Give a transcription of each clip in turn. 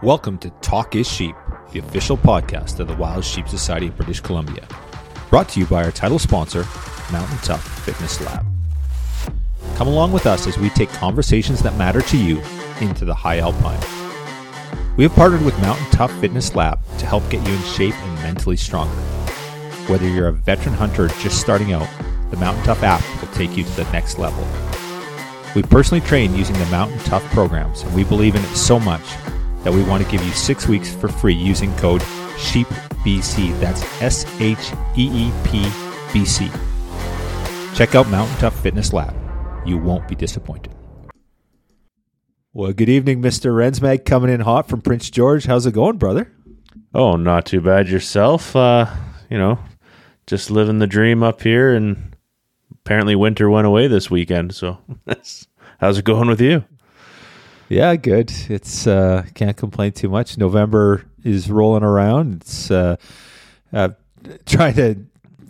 Welcome to Talk is Sheep, the official podcast of the Wild Sheep Society of British Columbia. Brought to you by our title sponsor, Mountain Tough Fitness Lab. Come along with us as we take conversations that matter to you into the high alpine. We have partnered with Mountain Tough Fitness Lab to help get you in shape and mentally stronger. Whether you're a veteran hunter just starting out, the Mountain Tough app will take you to the next level. We personally train using the Mountain Tough programs, and we believe in it so much that we want to give you six weeks for free using code SHEEPBC. That's S H E E P B C. Check out Mountain Tough Fitness Lab. You won't be disappointed. Well, good evening, Mr. Rensmag, coming in hot from Prince George. How's it going, brother? Oh, not too bad yourself. Uh, you know, just living the dream up here, and apparently winter went away this weekend. So, how's it going with you? Yeah, good. It's uh, can't complain too much. November is rolling around. It's uh, uh, trying to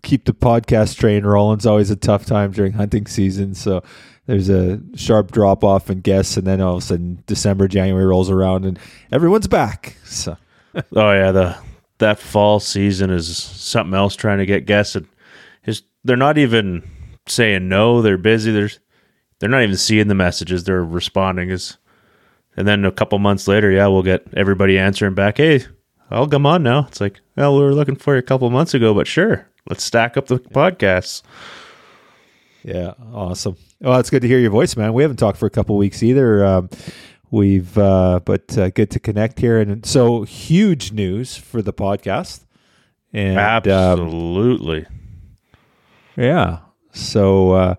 keep the podcast train rolling. It's always a tough time during hunting season. So there's a sharp drop off in guests, and then all of a sudden December, January rolls around, and everyone's back. So Oh yeah, the that fall season is something else. Trying to get guests, and is they're not even saying no. They're busy. There's they're not even seeing the messages. They're responding. Is and then a couple months later, yeah, we'll get everybody answering back. Hey, I'll come on now. It's like, well, we were looking for you a couple months ago, but sure, let's stack up the podcasts. yeah, awesome. Well, it's good to hear your voice, man. We haven't talked for a couple weeks either. Um, we've, uh, but uh, good to connect here. And so huge news for the podcast. And um, Absolutely. Yeah. So uh,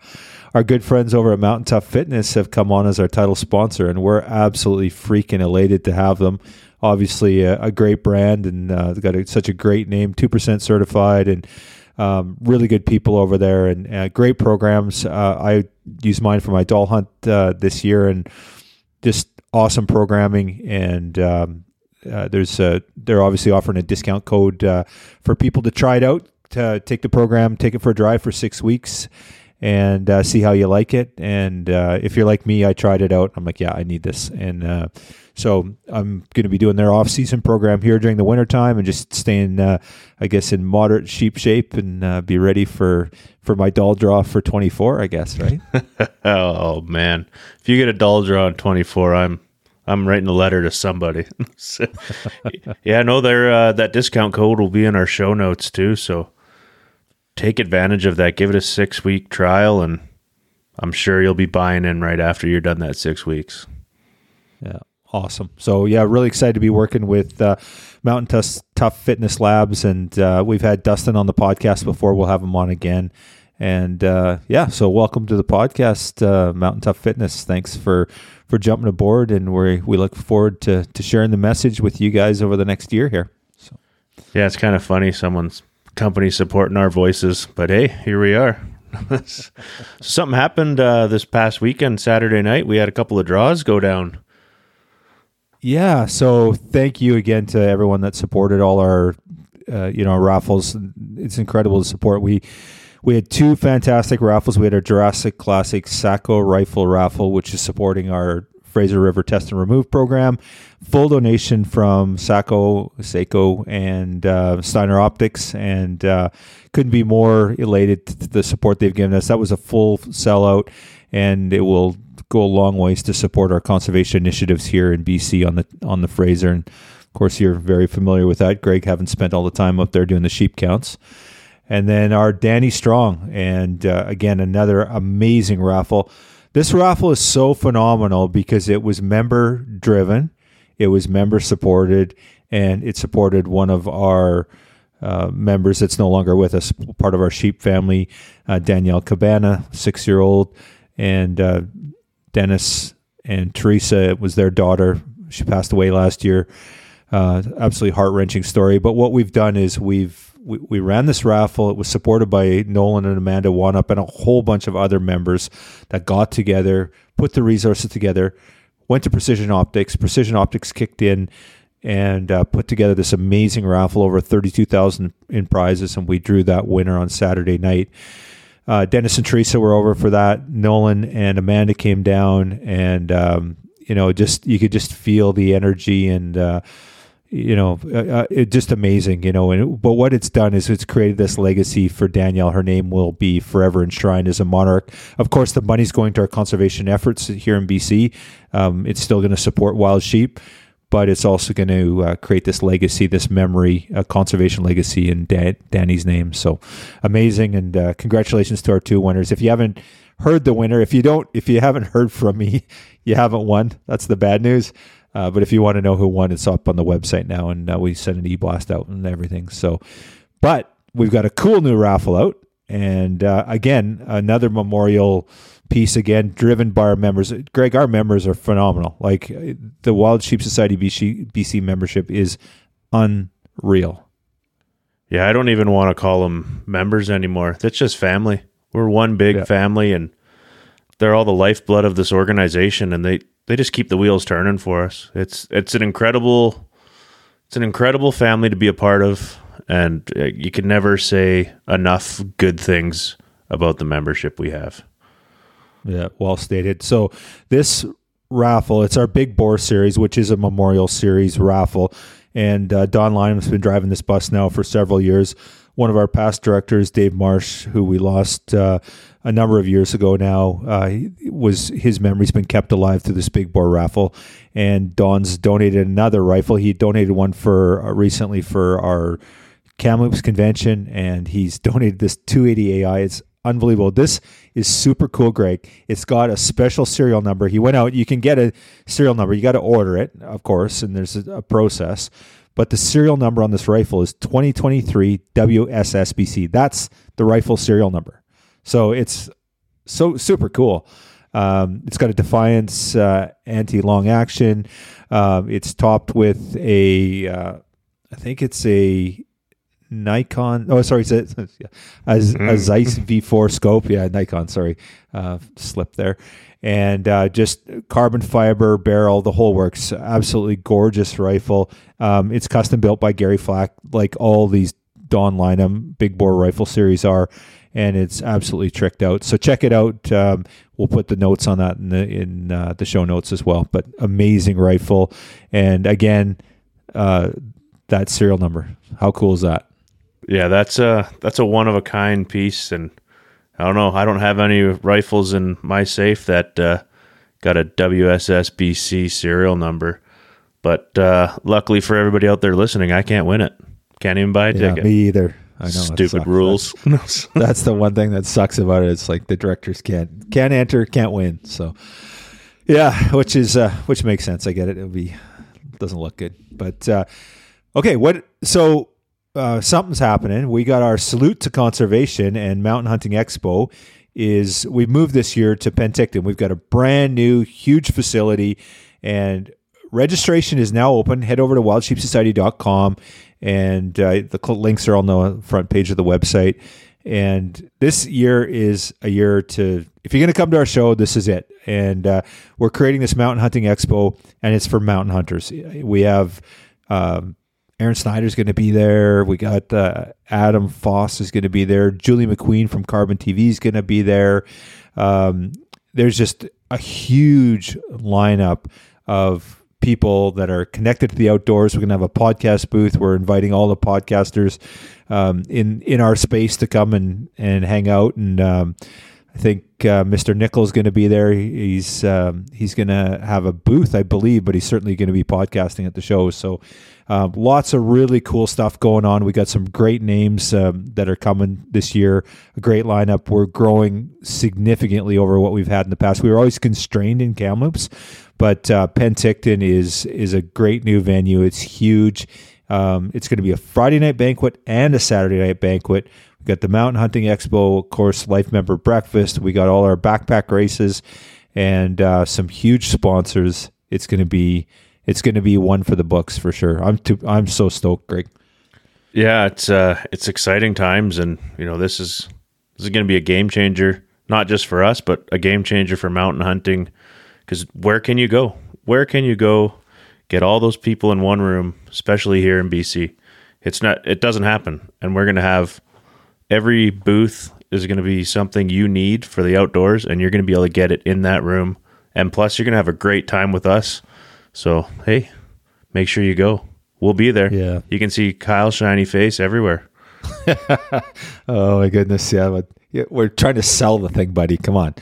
our good friends over at Mountain Tough Fitness have come on as our title sponsor, and we're absolutely freaking elated to have them. Obviously, a, a great brand, and uh, got a, such a great name, two percent certified, and um, really good people over there, and uh, great programs. Uh, I use mine for my Dall hunt uh, this year, and just awesome programming. And um, uh, there's a, they're obviously offering a discount code uh, for people to try it out, to take the program, take it for a drive for six weeks, and uh, see how you like it. And uh, if you're like me, I tried it out. I'm like, yeah, I need this. And uh, so I'm going to be doing their off-season program here during the wintertime and just staying, uh, I guess, in moderate sheep shape and uh, be ready for for my Dall draw for 24. I guess, right? Oh man, if you get a Dall draw in 24, I'm I'm writing a letter to somebody. So, yeah, no, there uh, that discount code will be in our show notes too. So take advantage of that. Give it a six week trial, and I'm sure you'll be buying in right after you're done that six weeks. Yeah, awesome. So yeah, really excited to be working with uh, Mountain Tough, Tough Fitness Labs, and uh, we've had Dustin on the podcast before. We'll have him on again, and uh, yeah, so welcome to the podcast, uh, Mountain Tough Fitness. Thanks for for jumping aboard, and we we look forward to to sharing the message with you guys over the next year here. So Yeah, it's kind of funny. Someone's company supporting our voices, but hey, here we are. Something happened uh, this past weekend, Saturday night. We had a couple of draws go down. Yeah. So thank you again to everyone that supported all our, uh, you know, raffles. It's incredible to support. We we had two fantastic raffles. We had our Jurassic Classic Sako Rifle raffle, which is supporting our Fraser River Test and Remove program. Full donation from Sako, Seiko, and uh, Steiner Optics, and uh, couldn't be more elated to the support they've given us. That was a full sellout, and it will go a long ways to support our conservation initiatives here in BC on the on the Fraser. And of course, you're very familiar with that, Greg, having spent all the time up there doing the sheep counts. And then our Danny Strong, and uh, again another amazing raffle. This raffle is so phenomenal because it was member driven, it was member supported, and it supported one of our uh, members that's no longer with us, part of our sheep family, uh, Danielle Cabana, six year old, and uh, Dennis and Teresa was their daughter. She passed away last year. Uh, absolutely heart wrenching story. But what we've done is we've we, we ran this raffle. It was supported by Nolan and Amanda Wanup and a whole bunch of other members that got together, put the resources together, went to Precision Optics. Precision Optics kicked in and uh, put together this amazing raffle over 32,000 in prizes and we drew that winner on Saturday night. Uh, Dennis and Teresa were over for that. Nolan and Amanda came down and um, you know, just you could just feel the energy and. Uh, you know, uh, uh, it just amazing, you know. And but what it's done is it's created this legacy for Danielle. Her name will be forever enshrined as a monarch. Of course, the money's going to our conservation efforts here in BC. Um, it's still going to support wild sheep, but it's also going to uh, create this legacy, this memory, a conservation legacy in Dan- Danny's name. So amazing, and uh, congratulations to our two winners. If you haven't heard the winner, if you don't, if you haven't heard from me, you haven't won. That's the bad news. Uh, but if you want to know who won, it's up on the website now, and uh, we send an e-blast out and everything. So, but we've got a cool new raffle out, and uh, again, another memorial piece again, driven by our members. Greg, our members are phenomenal. Like the Wild Sheep Society BC, BC membership is unreal. Yeah, I don't even want to call them members anymore. That's just family. We're one big yeah. family, and they're all the lifeblood of this organization, and they they just keep the wheels turning for us. It's it's an incredible it's an incredible family to be a part of, and uh, you can never say enough good things about the membership we have. Yeah, well stated. So this raffle, it's our Big Bore series, which is a memorial series raffle, and uh, Don Lyman's been driving this bus now for several years. One of our past directors, Dave Marsh, who we lost uh, a number of years ago now. Uh, was his memory's been kept alive through this big bore raffle, and Don's donated another rifle. He donated one for uh, recently for our Kamloops convention, and he's donated this 280 AI. It's unbelievable. This is super cool, Greg. It's got a special serial number. He went out. You can get a serial number. You got to order it, of course, and there's a, a process. But the serial number on this rifle is 2023 WSSBC. That's the rifle serial number. So it's so super cool. Um, it's got a Defiance uh, anti long action. Um, it's topped with a, uh, I think it's a Nikon. Oh, sorry, it's a, a, a mm-hmm. Zeiss V4 scope. Yeah, Nikon. Sorry, uh, slip there. And uh, just carbon fiber barrel, the whole works. Absolutely gorgeous rifle. Um, it's custom built by Gary Flack, like all these Don Lynam big bore rifle series are and it's absolutely tricked out. So check it out. Um, we'll put the notes on that in the in uh, the show notes as well. But amazing rifle, and again, uh, that serial number. How cool is that? Yeah, that's a that's a one of a kind piece, and I don't know. I don't have any rifles in my safe that uh, got a WSSBC serial number, but uh, luckily for everybody out there listening, I can't win it. Can't even buy a yeah, ticket. Me either. I know stupid rules. That's, that's, the one thing that sucks about it. It's like the directors can't can't enter, can't win. So yeah, which is uh, which makes sense. I get it. It'll be doesn't look good, but uh, okay. What so uh, something's happening. We got our salute to conservation and mountain hunting expo. Is we've moved this year to Penticton. We've got a brand new huge facility and registration is now open. Head over to wildsheepsociety.com and uh, the links are on the front page of the website. And this year is a year to, if you're going to come to our show, this is it. And uh, we're creating this mountain hunting expo, and it's for mountain hunters. We have um, Aron Snyder's going to be there. We got uh, Adam Foss is going to be there. Julie McQueen from Carbon TV is going to be there. Um, there's just a huge lineup of people that are connected to the outdoors. We're going to have a podcast booth. We're inviting all the podcasters um, in in our space to come and and hang out. And um, I think uh, Mr. Is going to be there. He's um, he's going to have a booth, I believe, but he's certainly going to be podcasting at the show. So. Um, lots of really cool stuff going on. We got some great names um, that are coming this year. A great lineup. We're growing significantly over what we've had in the past. We were always constrained in Kamloops, but uh, Penticton is is a great new venue. It's huge. Um, it's going to be a Friday night banquet and a Saturday night banquet. We got the Mountain Hunting Expo, of course, Life Member Breakfast. We got all our backpack races and uh, some huge sponsors. It's going to be it's going to be one for the books for sure. I'm too, I'm so stoked, Greg. Yeah, it's uh, it's exciting times, and you know this is this is going to be a game changer, not just for us, but a game changer for mountain hunting because where can you go? Where can you go? Get all those people in one room, especially here in BC. It's not. It doesn't happen, and we're going to have every booth is going to be something you need for the outdoors, and you're going to be able to get it in that room and plus you're gonna have a great time with us. So hey, make sure you go. We'll be there. Yeah. you can see Kyle's shiny face everywhere. Oh my goodness, yeah, but yeah, we're trying to sell the thing, buddy. Come on.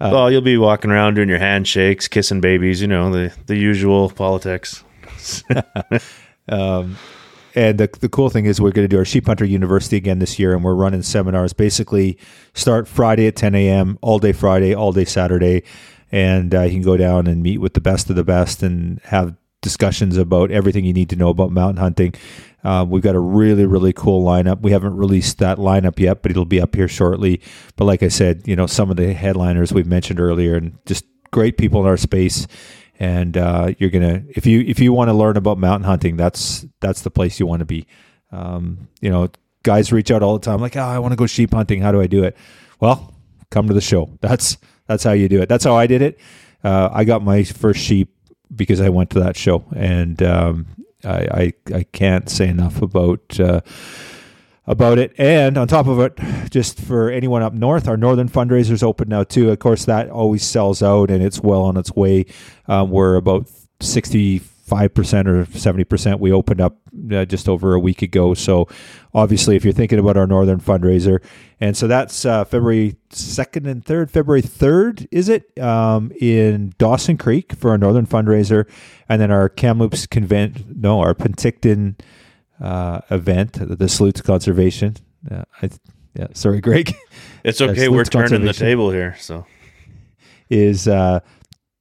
Uh, well, you'll be walking around doing your handshakes, kissing babies. You know the the usual politics. Um, and the, the cool thing is we're going to do our Sheep Hunter University again this year, and we're running seminars. Basically, start Friday at 10 a.m. all day Friday, all day Saturday, and uh, you can go down and meet with the best of the best and have discussions about everything you need to know about mountain hunting. Uh, we've got a really really cool lineup. We haven't released that lineup yet, but it'll be up here shortly. But like I said, you know some of the headliners we've mentioned earlier, and just great people in our space and uh, you're gonna if you if you want to learn about mountain hunting, that's that's the place you want to be. Um, you know, guys reach out all the time, like, oh, I want to go sheep hunting. How do I do it? Well, come to the show. That's that's how you do it. That's how I did it. Uh, I got my first sheep because I went to that show, and um, I, I, I can't say enough about. Uh, about it. And on top of it, just for anyone up north, our northern fundraiser's open now too. Of course, that always sells out and it's well on its way. Um, we're about 65% or 70%. We opened up uh, just over a week ago. So obviously, if you're thinking about our northern fundraiser, and so that's uh, February 2nd and 3rd. February 3rd, is it? Um, in Dawson Creek for our northern fundraiser. And then our Kamloops convent, no, our Penticton uh, event, the Salutes Conservation. Uh, I, yeah, sorry, Greg. It's okay. We're turning the table here. So is uh,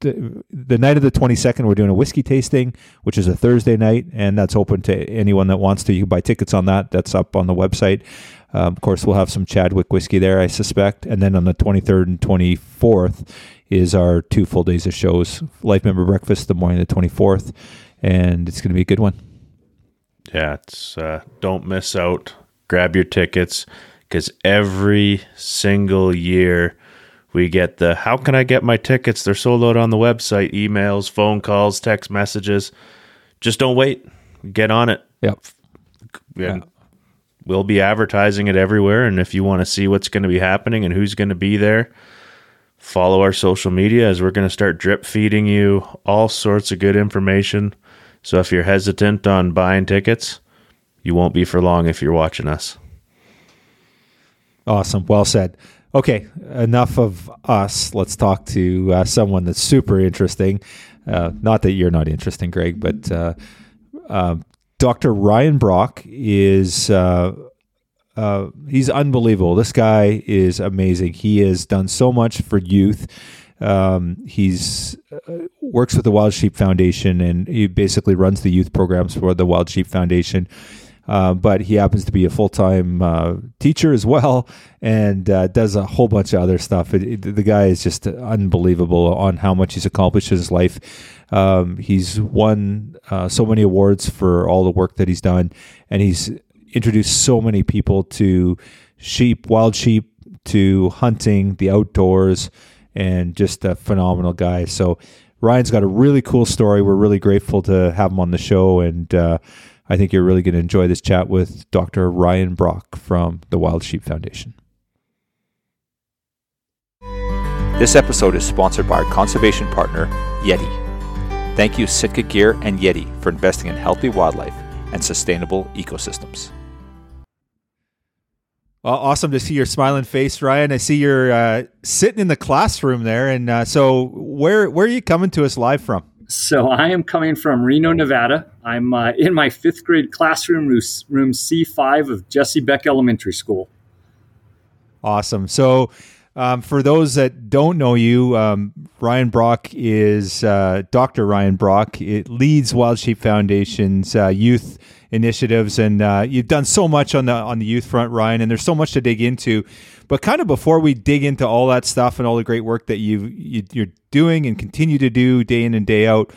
the, night of the 22nd, we're doing a whiskey tasting, which is a Thursday night, and that's open to anyone that wants to. You can buy tickets on that. That's up on the website. Um, of course, we'll have some Chadwick whiskey there, I suspect. And then on the 23rd and 24th is our two full days of shows. Life Member Breakfast the morning of the 24th, and it's going to be a good one. Yeah, it's uh, don't miss out. Grab your tickets because every single year we get the how can I get my tickets? They're sold out on the website, emails, phone calls, text messages. Just don't wait. Get on it. Yep. Yeah. We'll be advertising it everywhere. And if you want to see what's going to be happening and who's going to be there, follow our social media as we're going to start drip feeding you all sorts of good information. So if you're hesitant on buying tickets, you won't be for long if you're watching us. Awesome. Well said. Okay, enough of us. Let's talk to uh, someone that's super interesting. Uh, not that you're not interesting, Greg, but uh, Dr. Ryan Brock is. Uh, uh, he's unbelievable. This guy is amazing. He has done so much for youth. Um, he's uh, works with the Wild Sheep Foundation, and he basically runs the youth programs for the Wild Sheep Foundation. Uh, but he happens to be a full time uh, teacher as well, and uh, does a whole bunch of other stuff. It, it, the guy is just unbelievable on how much he's accomplished in his life. Um, he's won uh, so many awards for all the work that he's done, and he's introduced so many people to sheep, wild sheep, to hunting, the outdoors, and just a phenomenal guy. So Ryan's got a really cool story. We're really grateful to have him on the show, and uh, I think you're really going to enjoy this chat with Dr. Ryan Brock from the Wild Sheep Foundation. This episode is sponsored by our conservation partner, Yeti. Thank you, Sitka Gear and Yeti, for investing in healthy wildlife and sustainable ecosystems. Well, awesome to see your smiling face, Ryan. I see you're uh, sitting in the classroom there, and uh, so where where are you coming to us live from? So I am coming from Reno, Nevada. I'm uh, in my fifth grade classroom, room C5 of Jessie Beck Elementary School. Awesome. So um, for those that don't know you, um, Ryan Brock is uh, Dr. Ryan Brock. It leads Wild Sheep Foundation's uh, youth initiatives, and uh, you've done so much on the on the youth front, Ryan. And there's so much to dig into. But kind of before we dig into all that stuff and all the great work that you, you you're doing and continue to do day in and day out,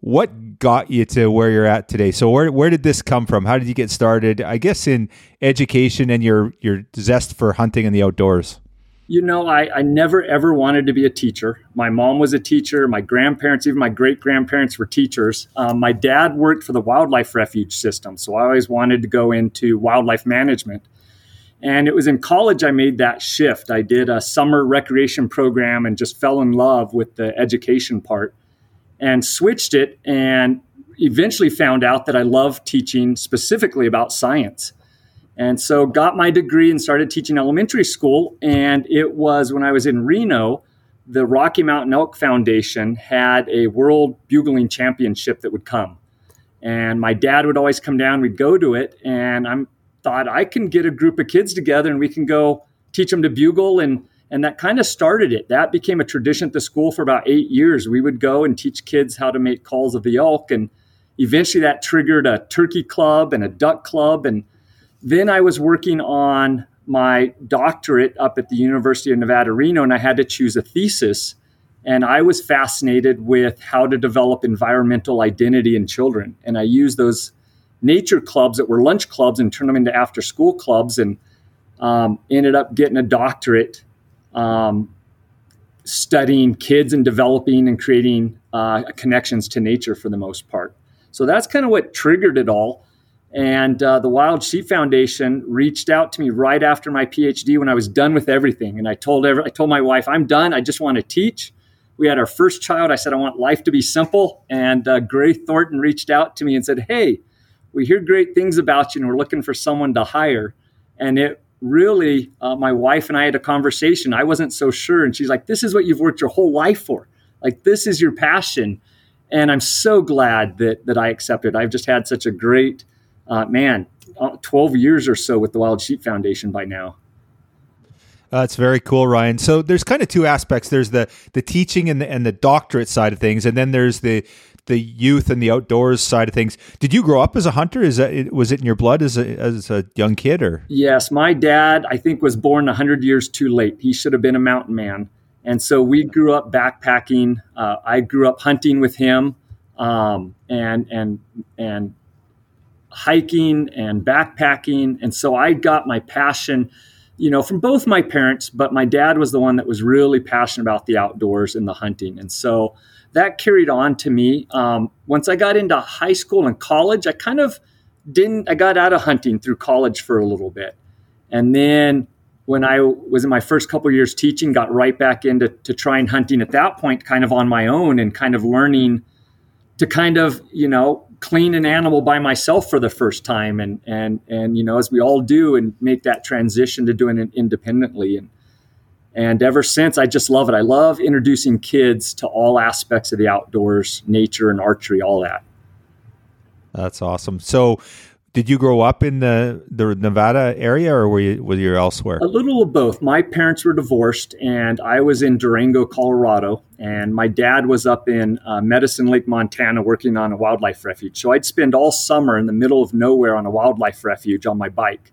what got you to where you're at today? So where where did this come from? How did you get started? I guess in education and your your zest for hunting and the outdoors. You know, I, I never ever wanted to be a teacher. My mom was a teacher. My grandparents, even my great grandparents, were teachers. Um, my dad worked for the wildlife refuge system, so I always wanted to go into wildlife management. And it was in college I made that shift. I did a summer recreation program and just fell in love with the education part and switched it and eventually found out that I love teaching specifically about science. And so got my degree and started teaching elementary school and it was when I was in Reno the Rocky Mountain Elk Foundation had a world bugling championship that would come. And my dad would always come down, we'd go to it, and I thought I can get a group of kids together and we can go teach them to bugle and and that kind of started it. That became a tradition at the school for about eight years. We would go and teach kids how to make calls of the elk, and eventually that triggered a turkey club and a duck club. And then I was working on my doctorate up at the University of Nevada, Reno, and I had to choose a thesis. And I was fascinated with how to develop environmental identity in children. And I used those nature clubs that were lunch clubs and turned them into after school clubs and um, ended up getting a doctorate um, studying kids and developing and creating uh, connections to nature for the most part. So that's kind of what triggered it all. And uh, the Wild Sheep Foundation reached out to me right after my PhD when I was done with everything. And I told every, I told my wife, I'm done. I just want to teach. We had our first child. I said, I want life to be simple. And uh, Gray Thornton reached out to me and said, Hey, we hear great things about you, and we're looking for someone to hire. And it really, uh, my wife and I had a conversation. I wasn't so sure, and she's like, "This is what you've worked your whole life for. Like this is your passion." And I'm so glad that that I accepted. I've just had such a great uh, man, uh, 12 years or so with the Wild Sheep Foundation by now. That's very cool, Ryan. So there's kind of two aspects. There's the the teaching and the and the doctorate side of things, and then there's the the youth and the outdoors side of things. Did you grow up as a hunter? Is that was it in your blood as a as a young kid, or? Yes, my dad I think was born hundred years too late. He should have been a mountain man, and so we grew up backpacking. Uh, I grew up hunting with him, um, and and and hiking and backpacking. And so I got my passion, you know, from both my parents, but my dad was the one that was really passionate about the outdoors and the hunting. And so that carried on to me. Um, once I got into high school and college, I kind of didn't, I got out of hunting through college for a little bit. And then when I was in my first couple years teaching, got right back into to trying hunting at that point, kind of on my own and kind of learning to kind of, you know, clean an animal by myself for the first time and and and you know as we all do and make that transition to doing it independently and and ever since i just love it i love introducing kids to all aspects of the outdoors nature and archery all that that's awesome so did you grow up in the, the Nevada area or were you, were you elsewhere? A little of both. My parents were divorced and I was in Durango, Colorado. And my dad was up in uh, Medicine Lake, Montana, working on a wildlife refuge. So I'd spend all summer in the middle of nowhere on a wildlife refuge on my bike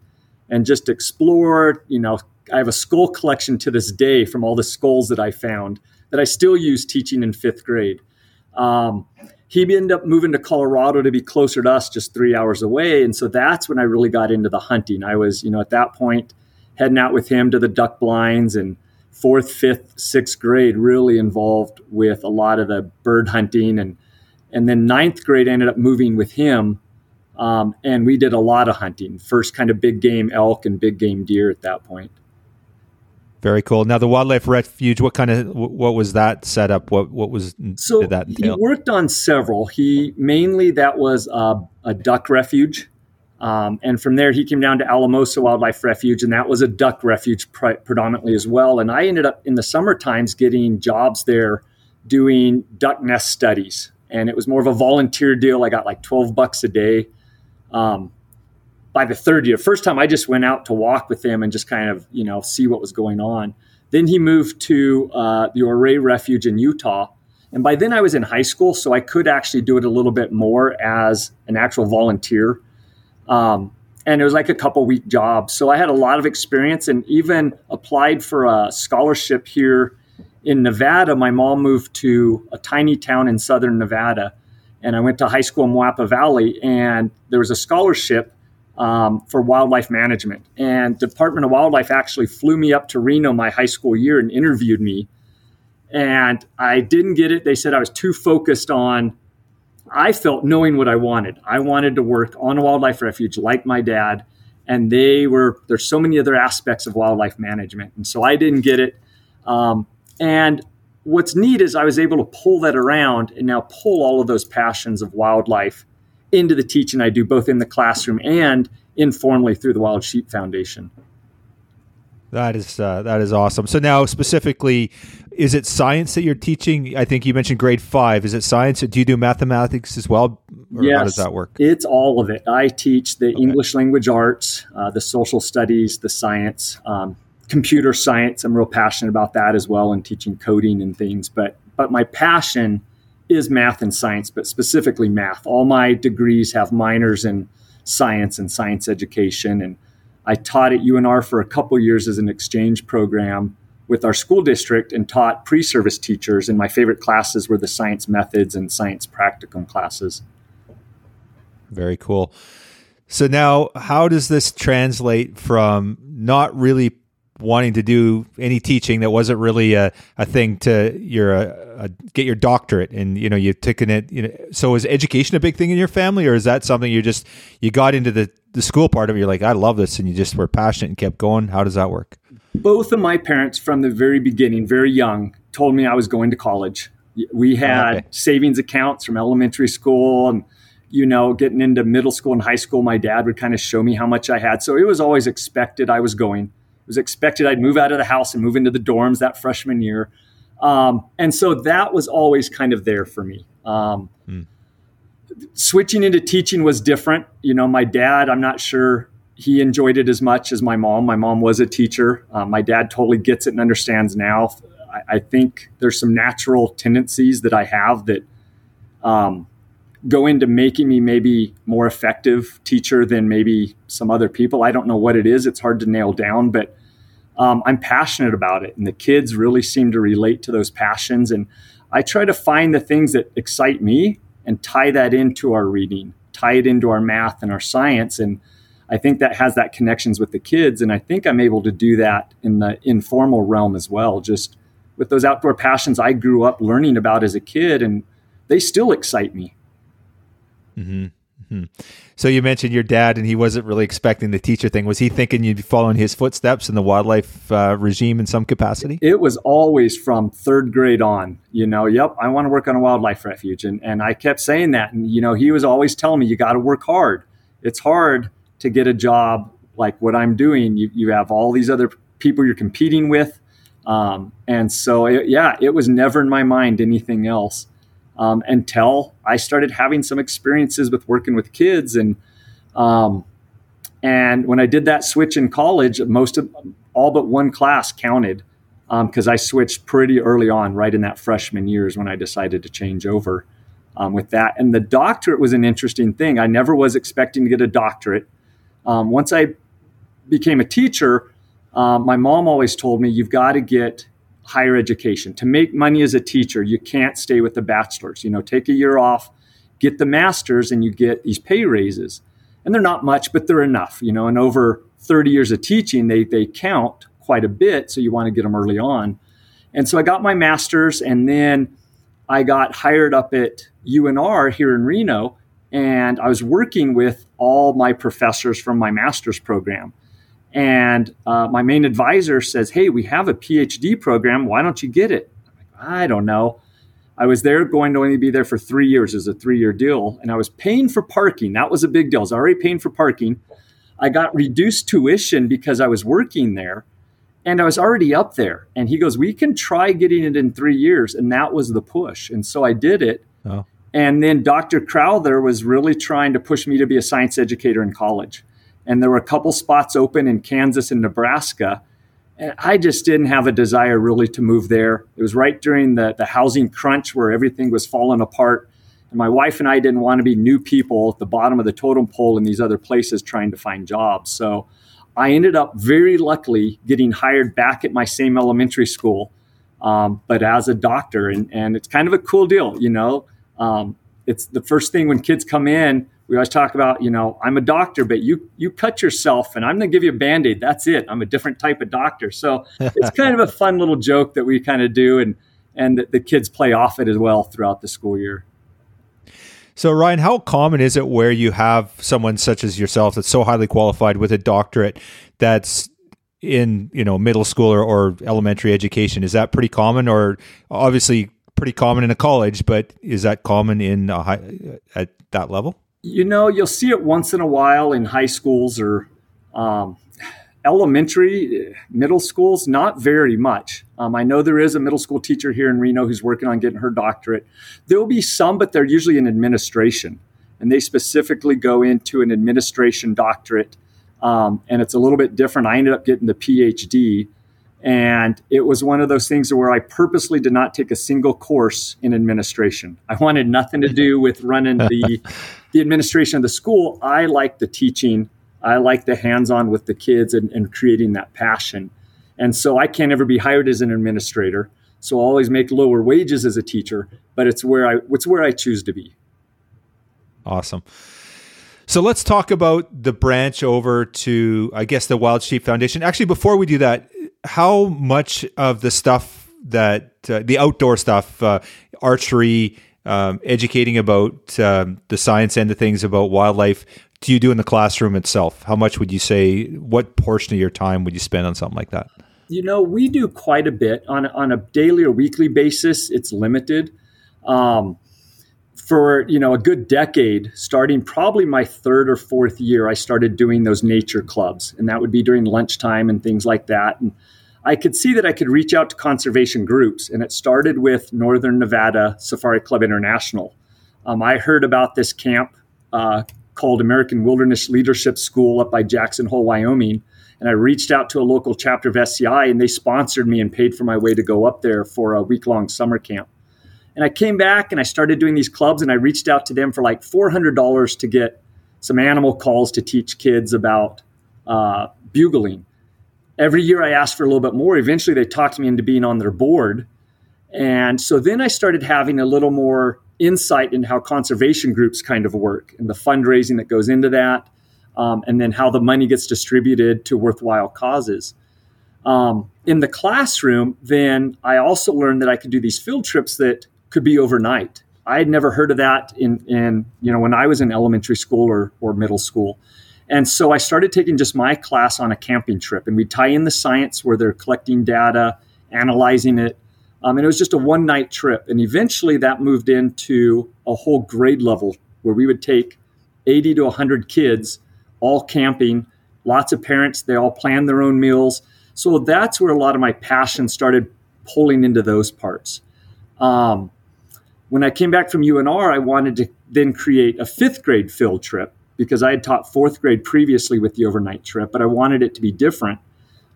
and just explore. You know, I have a skull collection to this day from all the skulls that I found that I still use teaching in fifth grade. Um, he ended up moving to Colorado to be closer to us, just three hours away. And so that's when I really got into the hunting. I was, you know, at that point heading out with him to the duck blinds and fourth, fifth, sixth grade, really involved with a lot of the bird hunting. And, and then ninth grade ended up moving with him. Um, and we did a lot of hunting, first kind of big game elk and big game deer at that point. Very cool. Now the wildlife refuge, what kind of what was that set up? What what was so did that entail? He worked on several. He mainly that was a, a duck refuge, um, and from there he came down to Alamosa Wildlife Refuge, and that was a duck refuge pre- predominantly as well. And I ended up in the summer times getting jobs there doing duck nest studies, and it was more of a volunteer deal. I got like twelve bucks a day. Um, by the third year, first time I just went out to walk with him and just kind of, you know, see what was going on. Then he moved to uh, the Ouray Refuge in Utah. And by then I was in high school, so I could actually do it a little bit more as an actual volunteer. Um, and it was like a couple week job. So I had a lot of experience and even applied for a scholarship here in Nevada. My mom moved to a tiny town in southern Nevada. And I went to high school in Moapa Valley, and there was a scholarship um, for wildlife management. And Department of Wildlife actually flew me up to Reno my high school year and interviewed me. And I didn't get it. They said I was too focused on, I felt knowing what I wanted. I wanted to work on a wildlife refuge like my dad and they were there's so many other aspects of wildlife management, and so I didn't get it. Um, and what's neat is I was able to pull that around and now pull all of those passions of wildlife into the teaching I do, both in the classroom and informally through the Wild Sheep Foundation. That is uh, that is awesome. So now specifically, is it science that you're teaching? I think you mentioned grade five. Is it science? Do you do mathematics as well? Or yes, how does that work? It's all of it. I teach the okay. English language arts, uh, the social studies, the science, um, computer science. I'm real passionate about that as well, and teaching coding and things. But but my passion is math and science, but specifically math. All my degrees have minors in science and science education, and I taught at UNR for a couple years as an exchange program with our school district and taught pre-service teachers and my favorite classes were the science methods and science practicum classes very cool so now how does this translate from not really wanting to do any teaching that wasn't really a, a thing to your a, a, get your doctorate and you know you've taken it you know so is education a big thing in your family or is that something you just you got into the the school part of it you're like i love this and you just were passionate and kept going? How does that work? Both of my parents from the very beginning very young told me i was going to college. We oh, had okay. savings accounts from elementary school and you know getting into middle school and high school my dad would kind of show me how much i had. So it was always expected i was going was expected I'd move out of the house and move into the dorms that freshman year. Um, and so that was always kind of there for me. Um, mm. Switching into teaching was different. You know, my dad, I'm not sure he enjoyed it as much as my mom. My mom was a teacher. Uh, my dad totally gets it and understands now. I, I, think there's some natural tendencies that I have that um, go into making me maybe more effective teacher than maybe some other people. I don't know what it is. It's hard to nail down, but um, I'm passionate about it, and the kids really seem to relate to those passions. And I try to find the things that excite me and tie that into our reading, tie it into our math and our science, and I think that has that connections with the kids. And I think I'm able to do that in the informal realm as well, just with those outdoor passions I grew up learning about as a kid, and they still excite me. Mm-hmm. Hmm. So you mentioned your dad, and he wasn't really expecting the teacher thing. Was he thinking you'd be following his footsteps in the wildlife uh, regime in some capacity? It was always from third grade on. You know, yep, I want to work on a wildlife refuge, and and I kept saying that, and you know, he was always telling me you got to work hard. It's hard to get a job like what I'm doing. You you have all these other people you're competing with, um, and so it, yeah, it was never in my mind anything else um, until I started having some experiences with working with kids and um, and when I did that switch in college, most of all but one class counted because um, I switched pretty early on, right in that freshman years when I decided to change over um, with that. And the doctorate was an interesting thing. I never was expecting to get a doctorate. Um, once I became a teacher, uh, my mom always told me you've got to get higher education. To make money as a teacher, you can't stay with the bachelor's. You know, take a year off, get the master's, and you get these pay raises. And they're not much, but they're enough. You know, and over 30 years of teaching, they they count quite a bit. So you want to get them early on. And so I got my master's, and then I got hired up at UNR here in Reno, and I was working with all my professors from my master's program. And uh, my main advisor says, Hey, we have a PhD program. Why don't you get it? Like, i don't know. I was there going to only be there for three years as a three year deal. And I was paying for parking. That was a big deal. I was already paying for parking. I got reduced tuition because I was working there and I was already up there. And he goes, We can try getting it in three years. And that was the push. And so I did it. Oh. And then Dr. Crowther was really trying to push me to be a science educator in college and there were a couple spots open in Kansas and Nebraska. And I just didn't have a desire really to move there. It was right during the, the housing crunch where everything was falling apart. And my wife and I didn't want to be new people at the bottom of the totem pole in these other places trying to find jobs. So I ended up very luckily getting hired back at my same elementary school, um, but as a doctor. And, and it's kind of a cool deal, you know. Um, it's the first thing when kids come in, we always talk about, you know, I'm a doctor, but you you cut yourself and I'm going to give you a band-aid. That's it. I'm a different type of doctor. So it's kind of a fun little joke that we kind of do and and the, kids play off it as well throughout the school year. So, Ryan, how common is it where you have someone such as yourself that's so highly qualified with a doctorate that's in you know middle school or, or elementary education? Is that pretty common, or obviously pretty common in a college, but is that common in a high, at that level? You know, you'll see it once in a while in high schools or um, elementary, middle schools, not very much. Um, I know there is a middle school teacher here in Reno who's working on getting her doctorate. There will be some, but they're usually in administration, and they specifically go into an administration doctorate, um, and it's a little bit different. I ended up getting the PhD, and it was one of those things where I purposely did not take a single course in administration. I wanted nothing to do with running the the administration of the school. I like the teaching. I like the hands-on with the kids and, and creating that passion. And so I can't ever be hired as an administrator. So I'll always make lower wages as a teacher, but it's where I it's where I choose to be. Awesome. So let's talk about the branch over to I guess the Wild Sheep Foundation. Actually, before we do that, how much of the stuff that uh, the outdoor stuff, uh, archery, um, educating about um, the science end of things about wildlife, do you do in the classroom itself? How much would you say? What portion of your time would you spend on something like that? You know, we do quite a bit on on a daily or weekly basis. It's limited. Um, for you know a good decade, starting probably my third or fourth year, I started doing those nature clubs, and that would be during lunchtime and things like that. And I could see that I could reach out to conservation groups, and it started with Northern Nevada Safari Club International. Um, I heard about this camp uh, called American Wilderness Leadership School up by Jackson Hole, Wyoming. And I reached out to a local chapter of SCI, and they sponsored me and paid for my way to go up there for a week long summer camp. And I came back and I started doing these clubs, and I reached out to them for like $400 to get some animal calls to teach kids about uh, bugling every year I asked for a little bit more. Eventually, they talked me into being on their board. And so then I started having a little more insight into how conservation groups kind of work and the fundraising that goes into that, um, and then how the money gets distributed to worthwhile causes. Um, in the classroom, then I also learned that I could do these field trips that could be overnight. I had never heard of that in, in you know when I was in elementary school or, or middle school. And so I started taking just my class on a camping trip, and we tie in the science where they're collecting data, analyzing it. Um, and it was just a one night trip. And eventually that moved into a whole grade level where we would take 80 to 100 kids all camping, lots of parents, they all plan their own meals. So that's where a lot of my passion started pulling into those parts. Um, when I came back from UNR, I wanted to then create a fifth grade field trip because I had taught fourth grade previously with the overnight trip, but I wanted it to be different.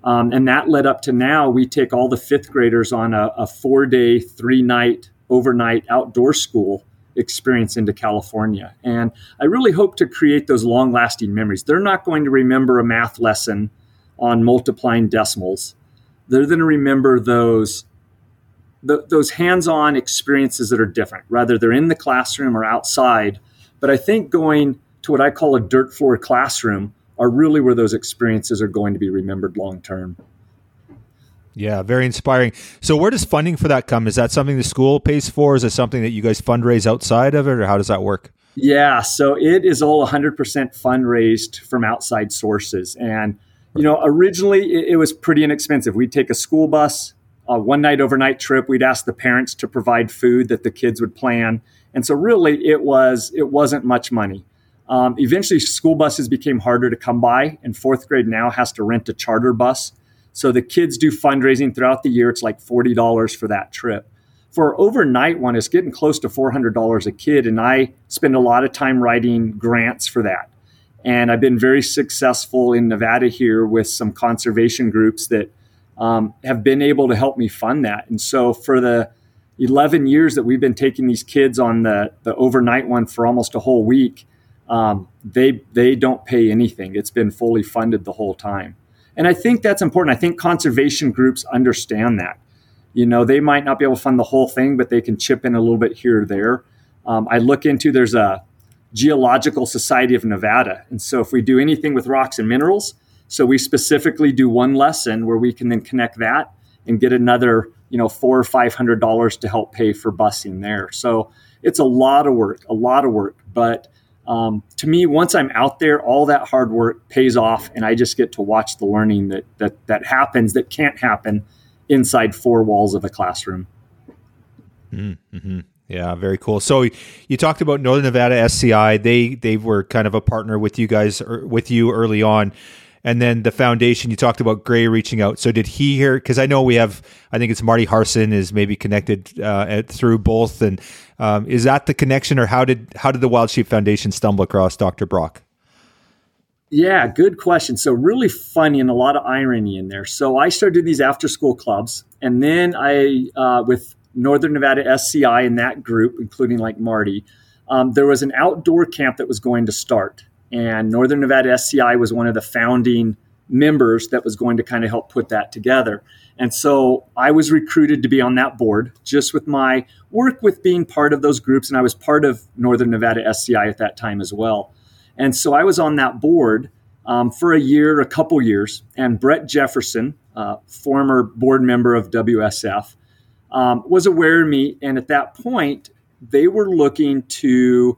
Um, and that led up to now we take all the fifth graders on a, a four day, three night, overnight outdoor school experience into California. And I really hope to create those long lasting memories. They're not going to remember a math lesson on multiplying decimals, they're going to remember those. The, those hands-on experiences that are different, whether they're in the classroom or outside. But I think going to what I call a dirt floor classroom are really where those experiences are going to be remembered long term. Yeah, very inspiring. So, where does funding for that come? Is that something the school pays for? Is it something that you guys fundraise outside of it, or how does that work? Yeah, so it is all 100% fundraised from outside sources. And, you know, originally it, it was pretty inexpensive. We'd take a school bus, a one night overnight trip. We'd ask the parents to provide food that the kids would plan. And so, really, it was it wasn't much money. Um, eventually, school buses became harder to come by, and fourth grade now has to rent a charter bus. So the kids do fundraising throughout the year. It's like forty dollars for that trip. For overnight one, it's getting close to four hundred dollars a kid, and I spend a lot of time writing grants for that. And I've been very successful in Nevada here with some conservation groups that um, have been able to help me fund that. And so for the 11 years that we've been taking these kids on the, the overnight one for almost a whole week, um, they they don't pay anything. It's been fully funded the whole time, and I think that's important. I think conservation groups understand that. You know, they might not be able to fund the whole thing, but they can chip in a little bit here or there. Um, I look into there's a Geological Society of Nevada, and so if we do anything with rocks and minerals, so we specifically do one lesson where we can then connect that and get another, you know, four or five hundred dollars to help pay for busing there. So it's a lot of work, a lot of work. But um, to me, once I'm out there, all that hard work pays off, and I just get to watch the learning that that that happens that can't happen inside four walls of a classroom. Mm-hmm. Yeah, very cool. So you talked about Northern Nevada SCI. They they were kind of a partner with you guys er, with you early on. And then the foundation, you talked about Gray reaching out. So did he hear? Because I know we have, I think it's Marty Harson is maybe connected uh, at, through both. And um, is that the connection, or how did how did the Wild Sheep Foundation stumble across Dr. Brock? Yeah, good question. So really funny and a lot of irony in there. So I started doing these after school clubs, and then I uh, with Northern Nevada SCI in that group, including like Marty, um, there was an outdoor camp that was going to start. And Northern Nevada SCI was one of the founding members that was going to kind of help put that together. And so I was recruited to be on that board just with my work with being part of those groups. And I was part of Northern Nevada SCI at that time as well. And so I was on that board um, for a year, a couple years. And Brett Jefferson, uh, former board member of WSF, um, was aware of me. And at that point, they were looking to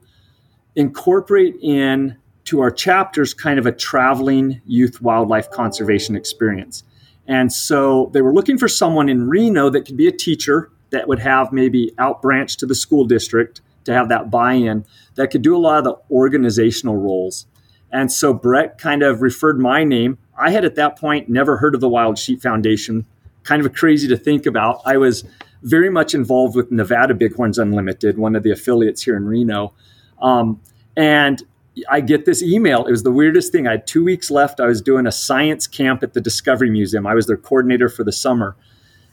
incorporate in to our chapters kind of a traveling youth wildlife conservation experience. And so they were looking for someone in Reno that could be a teacher that would have maybe out branch to the school district to have that buy in, that could do a lot of the organizational roles. And so Brett kind of referred my name. I had at that point never heard of the Wild Sheep Foundation. Kind of crazy to think about. I was very much involved with Nevada Bighorns Unlimited, one of the affiliates here in Reno. Um, and I get this email. It was the weirdest thing. I had two weeks left. I was doing a science camp at the Discovery Museum. I was their coordinator for the summer.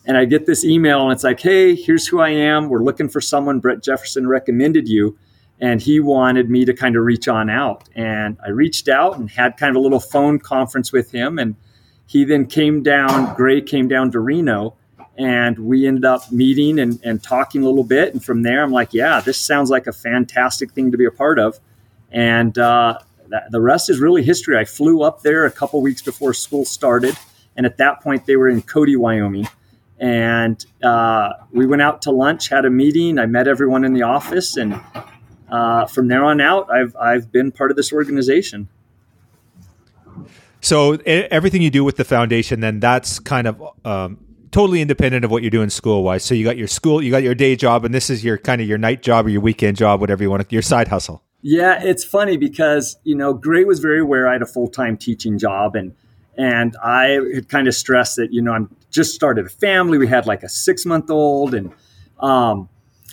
And I get this email, and it's like, hey, here's who I am. We're looking for someone. Brett Jefferson recommended you. And he wanted me to kind of reach on out. And I reached out and had kind of a little phone conference with him. And he then came down, Gray came down to Reno, and we ended up meeting and, and talking a little bit. And from there, I'm like, yeah, this sounds like a fantastic thing to be a part of and uh, the rest is really history. I flew up there a couple weeks before school started, and at that point they were in Cody, Wyoming. And uh, we went out to lunch, had a meeting. I met everyone in the office, and uh, from there on out, I've I've been part of this organization. So everything you do with the foundation, then that's kind of um, totally independent of what you're doing school wise. So you got your school, you got your day job, and this is your kind of your night job or your weekend job, whatever you want to, your side hustle. Yeah, it's funny because you know Gray was very aware I had a full time teaching job, and and I had kind of stressed that you know I'm just started a family. We had like a six month old, and um,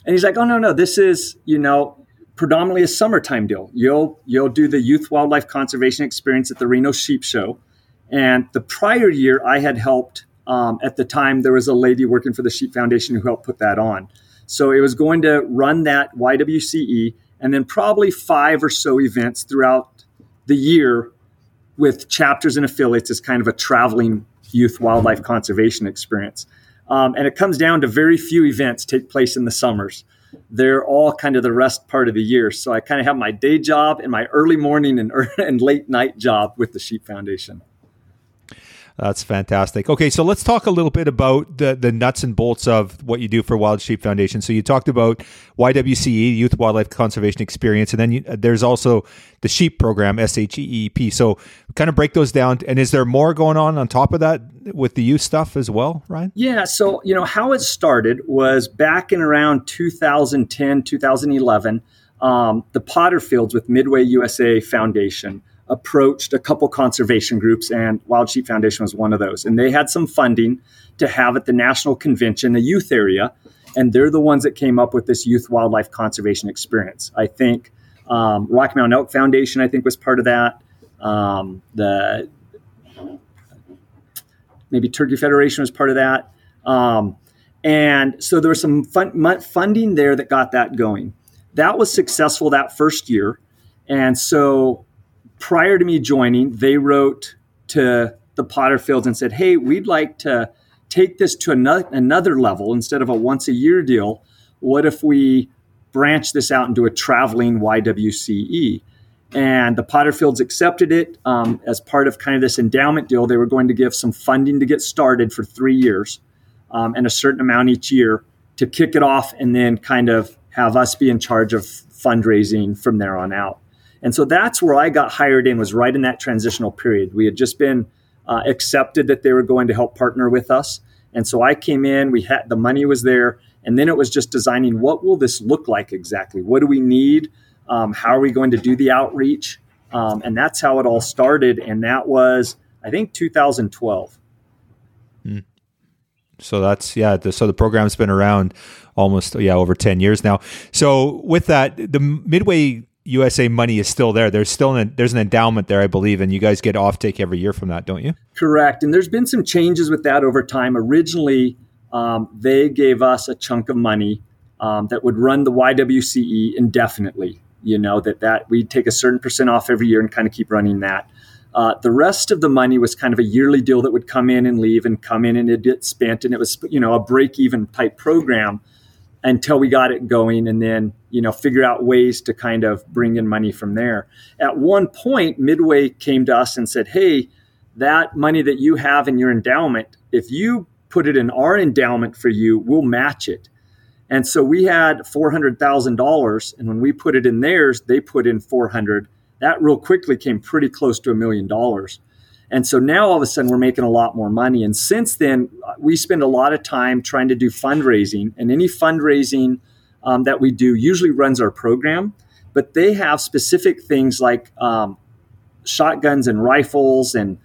and he's like, oh no no, this is you know predominantly a summertime deal. You'll you'll do the youth wildlife conservation experience at the Reno Sheep Show, and the prior year I had helped. Um, at the time, there was a lady working for the Sheep Foundation who helped put that on. So it was going to run that YWCE and then probably five or so events throughout the year with chapters and affiliates as kind of a traveling youth wildlife conservation experience. Um, and it comes down to very few events take place in the summers. They're all kind of the rest part of the year. So I kind of have my day job and my early morning and, and late night job with the Sheep Foundation. That's fantastic. Okay, so let's talk a little bit about the the nuts and bolts of what you do for Wild Sheep Foundation. So you talked about YWCE, Youth Wildlife Conservation Experience, and then you, there's also the Sheep Program, SHEEP. So kind of break those down. And is there more going on on top of that with the youth stuff as well, Ryan? Yeah. So you know how it started was back in around 2010, 2011. Um, the Potterfields with Midway USA Foundation approached a couple conservation groups, and Wild Sheep Foundation was one of those. And they had some funding to have at the national convention a youth area, and they're the ones that came up with this youth wildlife conservation experience. I think um, Mountain Elk Foundation, I think, was part of that. Um, the maybe Turkey Federation was part of that. Um, and so there was some fun, funding there that got that going. That was successful that first year. And so prior to me joining, they wrote to the Potterfields and said, "Hey, we'd like to take this to another, another level instead of a once a year deal. What if we branch this out into a traveling YWCE?" And the Potterfields accepted it um, as part of kind of this endowment deal. They were going to give some funding to get started for three years um, and a certain amount each year to kick it off and then kind of have us be in charge of fundraising from there on out. And so that's where I got hired in was right in that transitional period. We had just been uh, accepted that they were going to help partner with us. And so I came in, we had the money was there, and then it was just designing what will this look like exactly? What do we need? Um, how are we going to do the outreach? Um, and that's how it all started. And that was, I think, 2012. Hmm. So that's yeah. The, so the program's been around almost yeah over ten years now. So with that, the Midway USA money is still there. There's still an, there's an endowment there, I believe, and you guys get offtake every year from that, don't you? Correct. And there's been some changes with that over time. Originally, um, they gave us a chunk of money um, that would run the YWCE indefinitely. You know that that we'd take a certain percent off every year and kind of keep running that. Uh, the rest of the money was kind of a yearly deal that would come in and leave and come in and it'd get spent, and it was you know a break even type program until we got it going and then you know figure out ways to kind of bring in money from there. At one point midway came to us and said hey that money that you have in your endowment if you put it in our endowment for you we'll match it. And so we had $400000 and when we put it in theirs they put in 400 that real quickly came pretty close to a million dollars and so now all of a sudden we're making a lot more money. And since then, we spend a lot of time trying to do fundraising. And any fundraising um, that we do usually runs our program, but they have specific things like um, shotguns and rifles and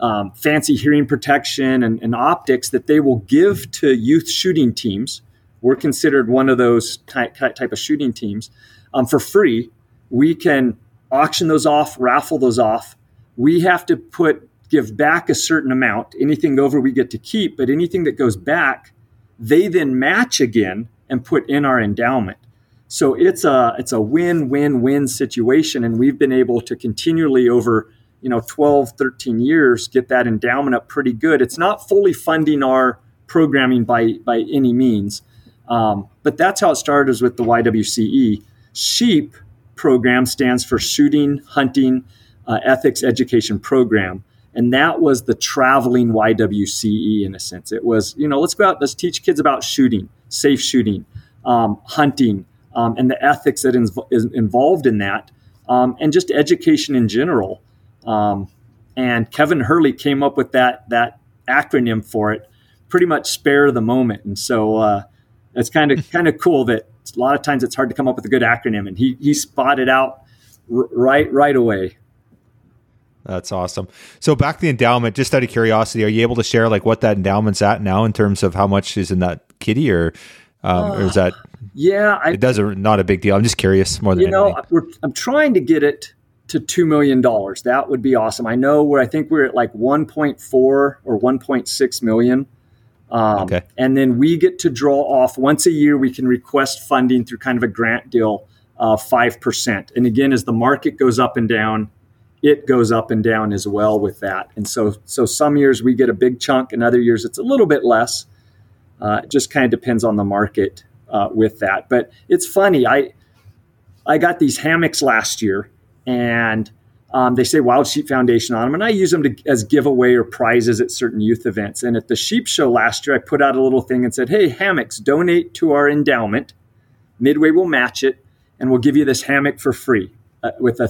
um, fancy hearing protection and, and, optics that they will give to youth shooting teams. We're considered one of those type, type of shooting teams um, for free. We can auction those off, raffle those off, we have to put give back a certain amount. Anything over we get to keep, but anything that goes back, they then match again and put in our endowment. So it's a it's a win-win-win situation and we've been able to continually over, you know, 12, 13 years get that endowment up pretty good. It's not fully funding our programming by by any means. Um, but that's how it started was with the YWCE. SHEEP program stands for shooting, hunting, uh, ethics education program. And that was the traveling YWCE in a sense. It was, you know, let's go out, let's teach kids about shooting, safe shooting, um, hunting, um, and the ethics that is, is involved in that, um, and just education in general. Um, and Kevin Hurley came up with that that acronym for it, pretty much spare the moment. And so uh, it's kind of kind of cool that a lot of times it's hard to come up with a good acronym, and he he spotted out r- right right away. That's awesome. So back to the endowment, just out of curiosity, are you able to share like what that endowment's at now in terms of how much is in that kitty or, um, uh, or is that? Yeah, I, it does a, not a big deal. I'm just curious more than you know. I'm trying to get it to two million dollars. That would be awesome. I know where I think we're at like 1.4 or 1.6 million. Um, okay. And then we get to draw off once a year. We can request funding through kind of a grant deal, uh, five uh, percent. And again, as the market goes up and down, it goes up and down as well with that. And so, so some years we get a big chunk, and other years it's a little bit less. Uh, it just kind of depends on the market uh, with that. But it's funny. I I got these hammocks last year, and um, they say Wild Sheep Foundation on them, and I use them to, as giveaway or prizes at certain youth events. And at the sheep show last year, I put out a little thing and said, "Hey, hammocks, donate to our endowment. Midway will match it, and we'll give you this hammock for free uh, with a."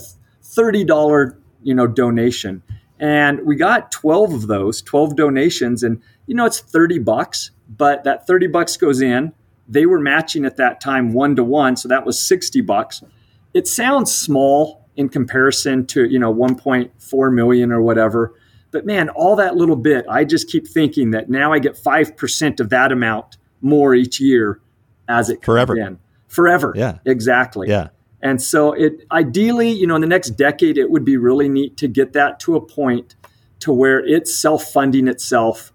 $30 you know donation. And we got 12 of those 12 donations and you know it's 30 bucks but that 30 bucks goes in. They were matching at that time one to one so that was 60 bucks. It sounds small in comparison to you know 1.4 million or whatever but man all that little bit i just keep thinking that now i get 5% of that amount more each year as it forever. in. Forever. Yeah. Exactly. Yeah and so it ideally, you know, in the next decade, it would be really neat to get that to a point to where it's self-funding itself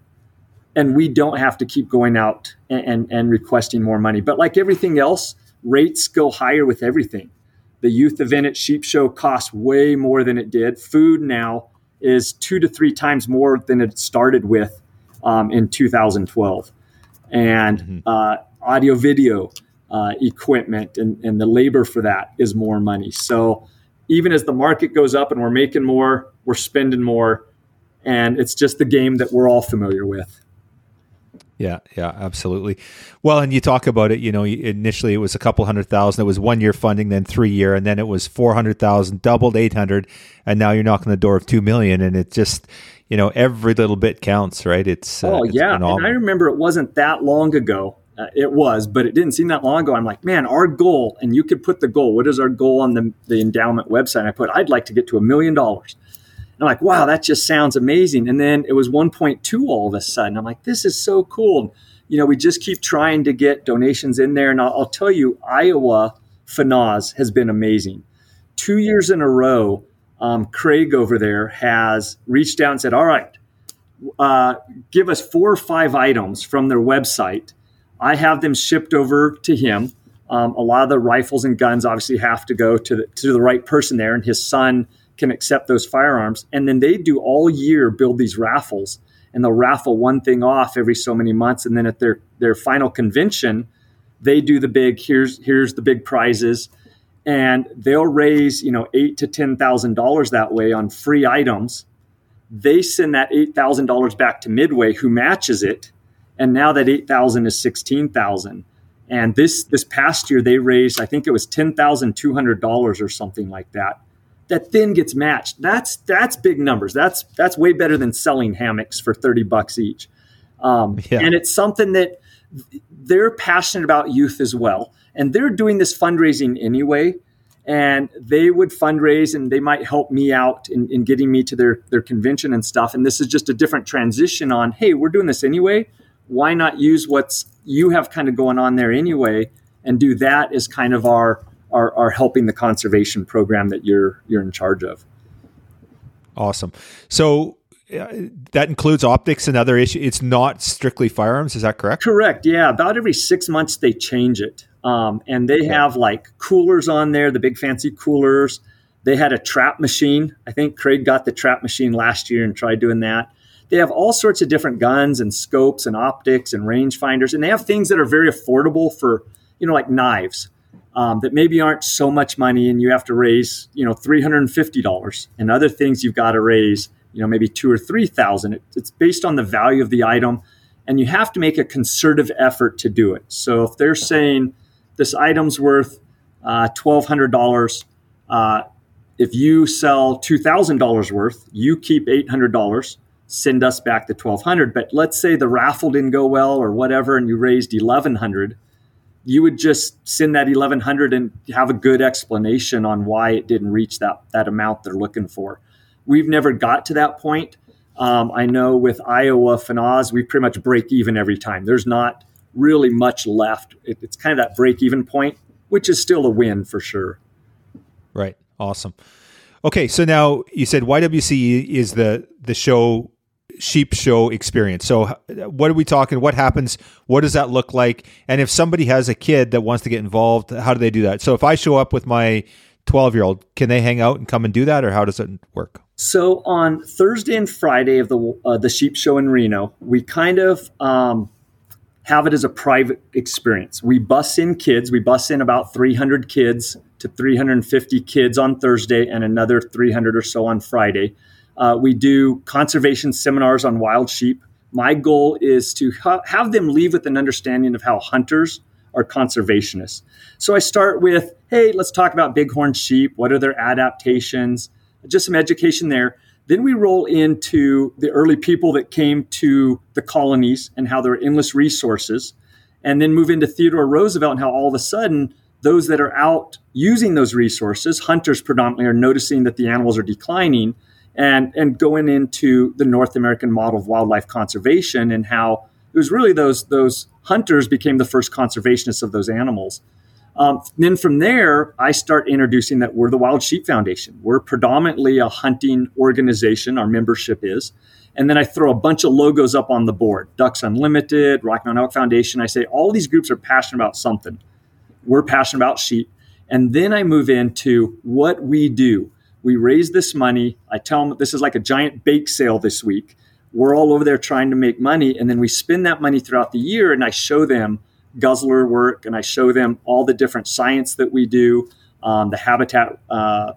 and we don't have to keep going out and, and, and requesting more money. But like everything else, rates go higher with everything. The youth event at Sheep Show costs way more than it did. Food now is two to three times more than it started with um, in 2012. And mm-hmm. uh, audio video uh, equipment and, and the labor for that is more money. So even as the market goes up and we're making more, we're spending more. And it's just the game that we're all familiar with. Yeah, yeah, absolutely. Well, and you talk about it. You know, initially it was a couple hundred thousand. It was one year funding, then three year, and then it was four hundred thousand, doubled eight hundred, and now you're knocking the door of two million. And it just, you know, every little bit counts, right? It's uh, oh it's yeah, phenomenal. and I remember it wasn't that long ago. Uh, it was, but it didn't seem that long ago. I'm like, man, our goal, and you could put the goal. What is our goal on the the endowment website? I put, I'd like to get to a million dollars. I'm like, wow, that just sounds amazing. And then it was 1.2 all of a sudden. I'm like, this is so cool. You know, we just keep trying to get donations in there. And I'll, I'll tell you, Iowa FNAWS has been amazing. Two years in a row, um, Craig over there has reached out and said, all right, uh, give us four or five items from their website. I have them shipped over to him. Um, a lot of the rifles and guns obviously have to go to the, to the right person there, and his son can accept those firearms. And then they do all year build these raffles and they'll raffle one thing off every so many months. And then at their, their final convention, they do the big, here's, here's the big prizes. And they'll raise, you know, eight to ten thousand dollars that way on free items. They send that eight thousand dollars back to Midway, who matches it, and now that eight thousand is sixteen thousand. And this this past year they raised, I think it was ten thousand two hundred dollars or something like that that then gets matched. That's that's big numbers. That's that's way better than selling hammocks for thirty bucks each. Um, yeah. And it's something that they're passionate about youth as well, and they're doing this fundraising anyway. And they would fundraise, and they might help me out in, in getting me to their their convention and stuff. And this is just a different transition on. Hey, we're doing this anyway. Why not use what's you have kind of going on there anyway, and do that as kind of our our, are helping the conservation program that you're you're in charge of. Awesome. So uh, that includes optics and other issues. It's not strictly firearms. Is that correct? Correct. Yeah. About every six months they change it, um, and they have like coolers on there, the big fancy coolers. They had a trap machine. I think Craig got the trap machine last year and tried doing that. They have all sorts of different guns and scopes and optics and rangefinders, and they have things that are very affordable for you know like knives um, that maybe aren't so much money and you have to raise you know $350 and other things you've got to raise you know maybe two or three thousand. It, it's based on the value of the item and you have to make a concerted effort to do it. So if they're saying this item's worth uh, $1200 uh, if you sell $2000 worth you keep $800 send us back the 1200 but let's say the raffle didn't go well or whatever and you raised 1100 you would just send that 1100 and have a good explanation on why it didn't reach that that amount they're looking for. We've never got to that point. Um, I know with Iowa FNAWS, we pretty much break even every time. There's not really much left. It, it's kind of that break even point, which is still a win for sure. Right. Awesome. Okay, so now you said YWC is the the show sheep show experience. So, what are we talking? What happens? What does that look like? And if somebody has a kid that wants to get involved, how do they do that? So, if I show up with my 12 year old, can they hang out and come and do that, or how does it work? So, on Thursday and Friday of the uh, the sheep show in Reno, we kind of um, have it as a private experience. We bus in kids. We bus in about 300 kids to 350 kids on Thursday, and another 300 or so on Friday uh, we do conservation seminars on wild sheep. My goal is to ha- have them leave with an understanding of how hunters are conservationists. So I start with, hey, let's talk about bighorn sheep. What are their adaptations? Just some education there. Then we roll into the early people that came to the colonies and how there are endless resources. And then move into Theodore Roosevelt and how all of a sudden those that are out using those resources, hunters predominantly, are noticing that the animals are declining and and going into the North American model of wildlife conservation and how it was really those those hunters became the first conservationists of those animals. Um, then from there, I start introducing that we're the Wild Sheep Foundation. We're predominantly a hunting organization. Our membership is. And then I throw a bunch of logos up on the board Ducks Unlimited, Rocky Mountain Elk Foundation. I say all these groups are passionate about something. We're passionate about sheep. And then I move into what we do we raise this money. I tell them this is like a giant bake sale this week. We're all over there trying to make money. And then we spend that money throughout the year. And I show them guzzler work and I show them all the different science that we do, um, the habitat uh,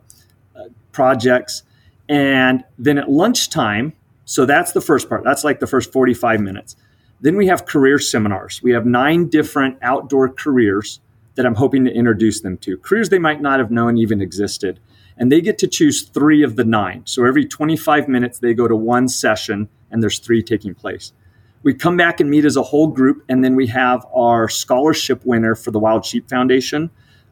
projects. And then at lunchtime, so that's the first part. That's like the first 45 minutes. Then we have career seminars. We have nine different outdoor careers that I'm hoping to introduce them to, careers they might not have known even existed. And they get to choose three of the nine. So every 25 minutes, they go to one session, and there's three taking place. We come back and meet as a whole group, and then we have our scholarship winner for the Wild Sheep Foundation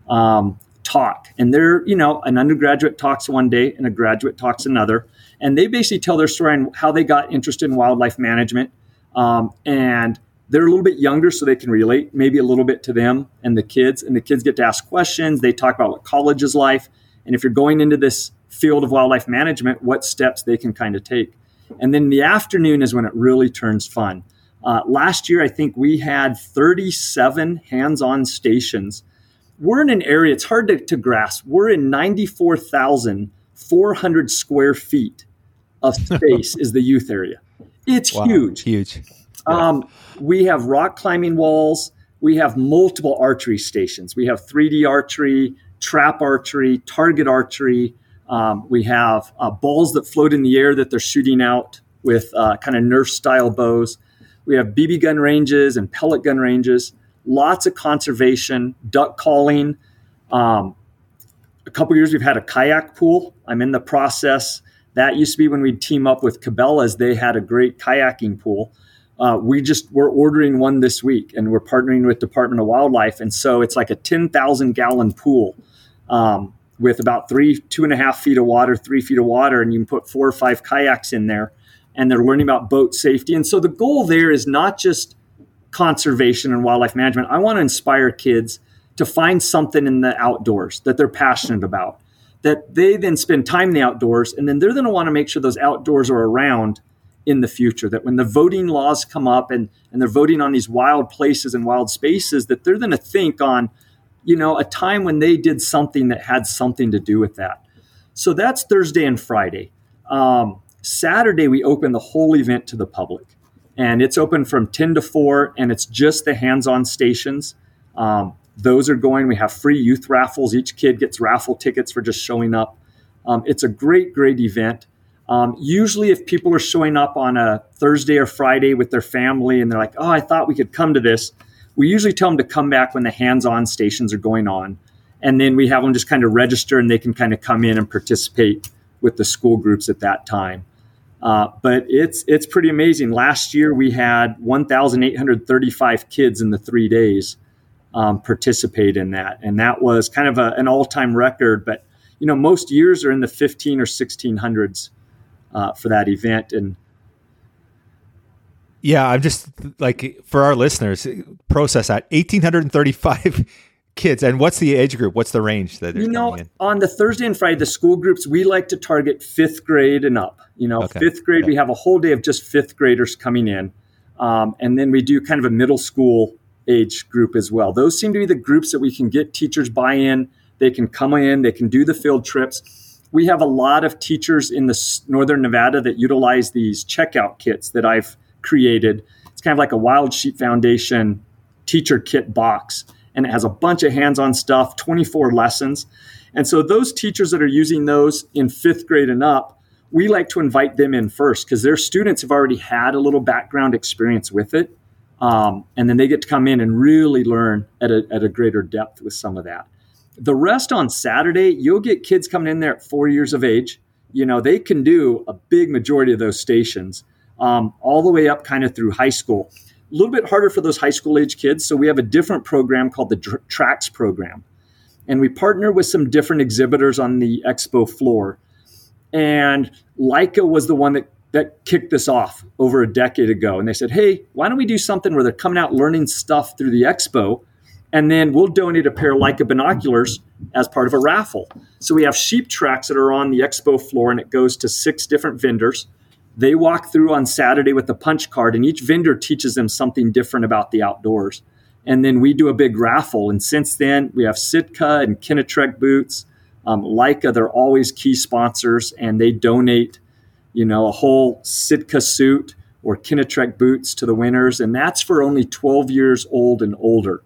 um, talk. And they're, you know, an undergraduate talks one day and a graduate talks another. And they basically tell their story and how they got interested in wildlife management. Um, and they're a little bit younger, so they can relate maybe a little bit to them and the kids. And the kids get to ask questions. They talk about what college is like. And if you're going into this field of wildlife management, what steps they can kind of take. And then the afternoon is when it really turns fun. Uh, last year, I think we had 37 hands on stations. We're in an area, it's hard to, to grasp. We're in 94,400 square feet of space, is the youth area. It's Wow, huge. Huge. Um, we have rock climbing walls. We have multiple archery stations. We have 3D archery, trap archery, target archery. Um, we have uh, balls that float in the air that they're shooting out with uh, kind of Nerf style bows. We have BB gun ranges and pellet gun ranges. Lots of conservation, duck calling. Um, a couple years we've had a kayak pool. I'm in the process. That used to be when we'd team up with Cabela's. They had a great kayaking pool. Uh, we just we're ordering one this week, and we're partnering with Department of Wildlife, and so it's like a ten thousand gallon pool um, with about three two and a half feet of water, three feet of water, and you can put four or five kayaks in there, and they're learning about boat safety. And so the goal there is not just conservation and wildlife management. I want to inspire kids to find something in the outdoors that they're passionate about, that they then spend time in the outdoors, and then they're going to want to make sure those outdoors are around in the future. That when the voting laws come up and, and they're voting on these wild places and wild spaces, that they're going to think on, you know, a time when they did something that had something to do with that. So that's Thursday and Friday. Um, Saturday, we open the whole event to the public. And it's open from 10 to 4, and it's just the hands on stations. Um, those are going. We have free youth raffles. Each kid gets raffle tickets for just showing up. Um, it's a great, great event. Um, usually, if people are showing up on a Thursday or Friday with their family and they're like, oh, I thought we could come to this, we usually tell them to come back when the hands on stations are going on. And then we have them just kind of register and they can kind of come in and participate with the school groups at that time. Uh, but it's it's pretty amazing. Last year we had 1,835 kids in the three days um, participate in that, and that was kind of a, an all-time record. But you know, most years are in the 15 or 1600s uh, for that event, and Yeah, I'm just like for our listeners, process that 1,835 kids. And what's the age group? What's the range that they're you know, in? on the Thursday and Friday, the school groups we like to target fifth grade and up. You know, Okay. fifth grade Okay. we have a whole day of just fifth graders coming in, um, and then we do kind of a middle school age group as well. Those seem to be the groups that we can get teachers buy-in. They can come in, they can do the field trips. We have a lot of teachers in the northern Nevada that utilize these checkout kits that I've created. It's kind of like a Wild Sheep Foundation teacher kit box, and it has a bunch of hands-on stuff, 24 lessons. And so those teachers that are using those in fifth grade and up, we like to invite them in first because their students have already had a little background experience with it. Um, and then they get to come in and really learn at a, at a greater depth with some of that. The rest on Saturday, you'll get kids coming in there at four years of age. You know, they can do a big majority of those stations um, all the way up kind of through high school. A little bit harder for those high school age kids. So we have a different program called the Tracks program. And we partner with some different exhibitors on the expo floor. And Leica was the one that, that kicked this off over a decade ago. And they said, hey, why don't we do something where they're coming out learning stuff through the expo? And then we'll donate a pair of Leica binoculars as part of a raffle. So we have sheep tracks that are on the expo floor, and it goes to six different vendors. They walk through on Saturday with a punch card, and each vendor teaches them something different about the outdoors. And then we do a big raffle. And since then, we have Sitka and Kenetrek boots. Um, Leica, they're always key sponsors, and they donate, you know, a whole Sitka suit or Kenetrek boots to the winners. And that's for only 12 years old and older.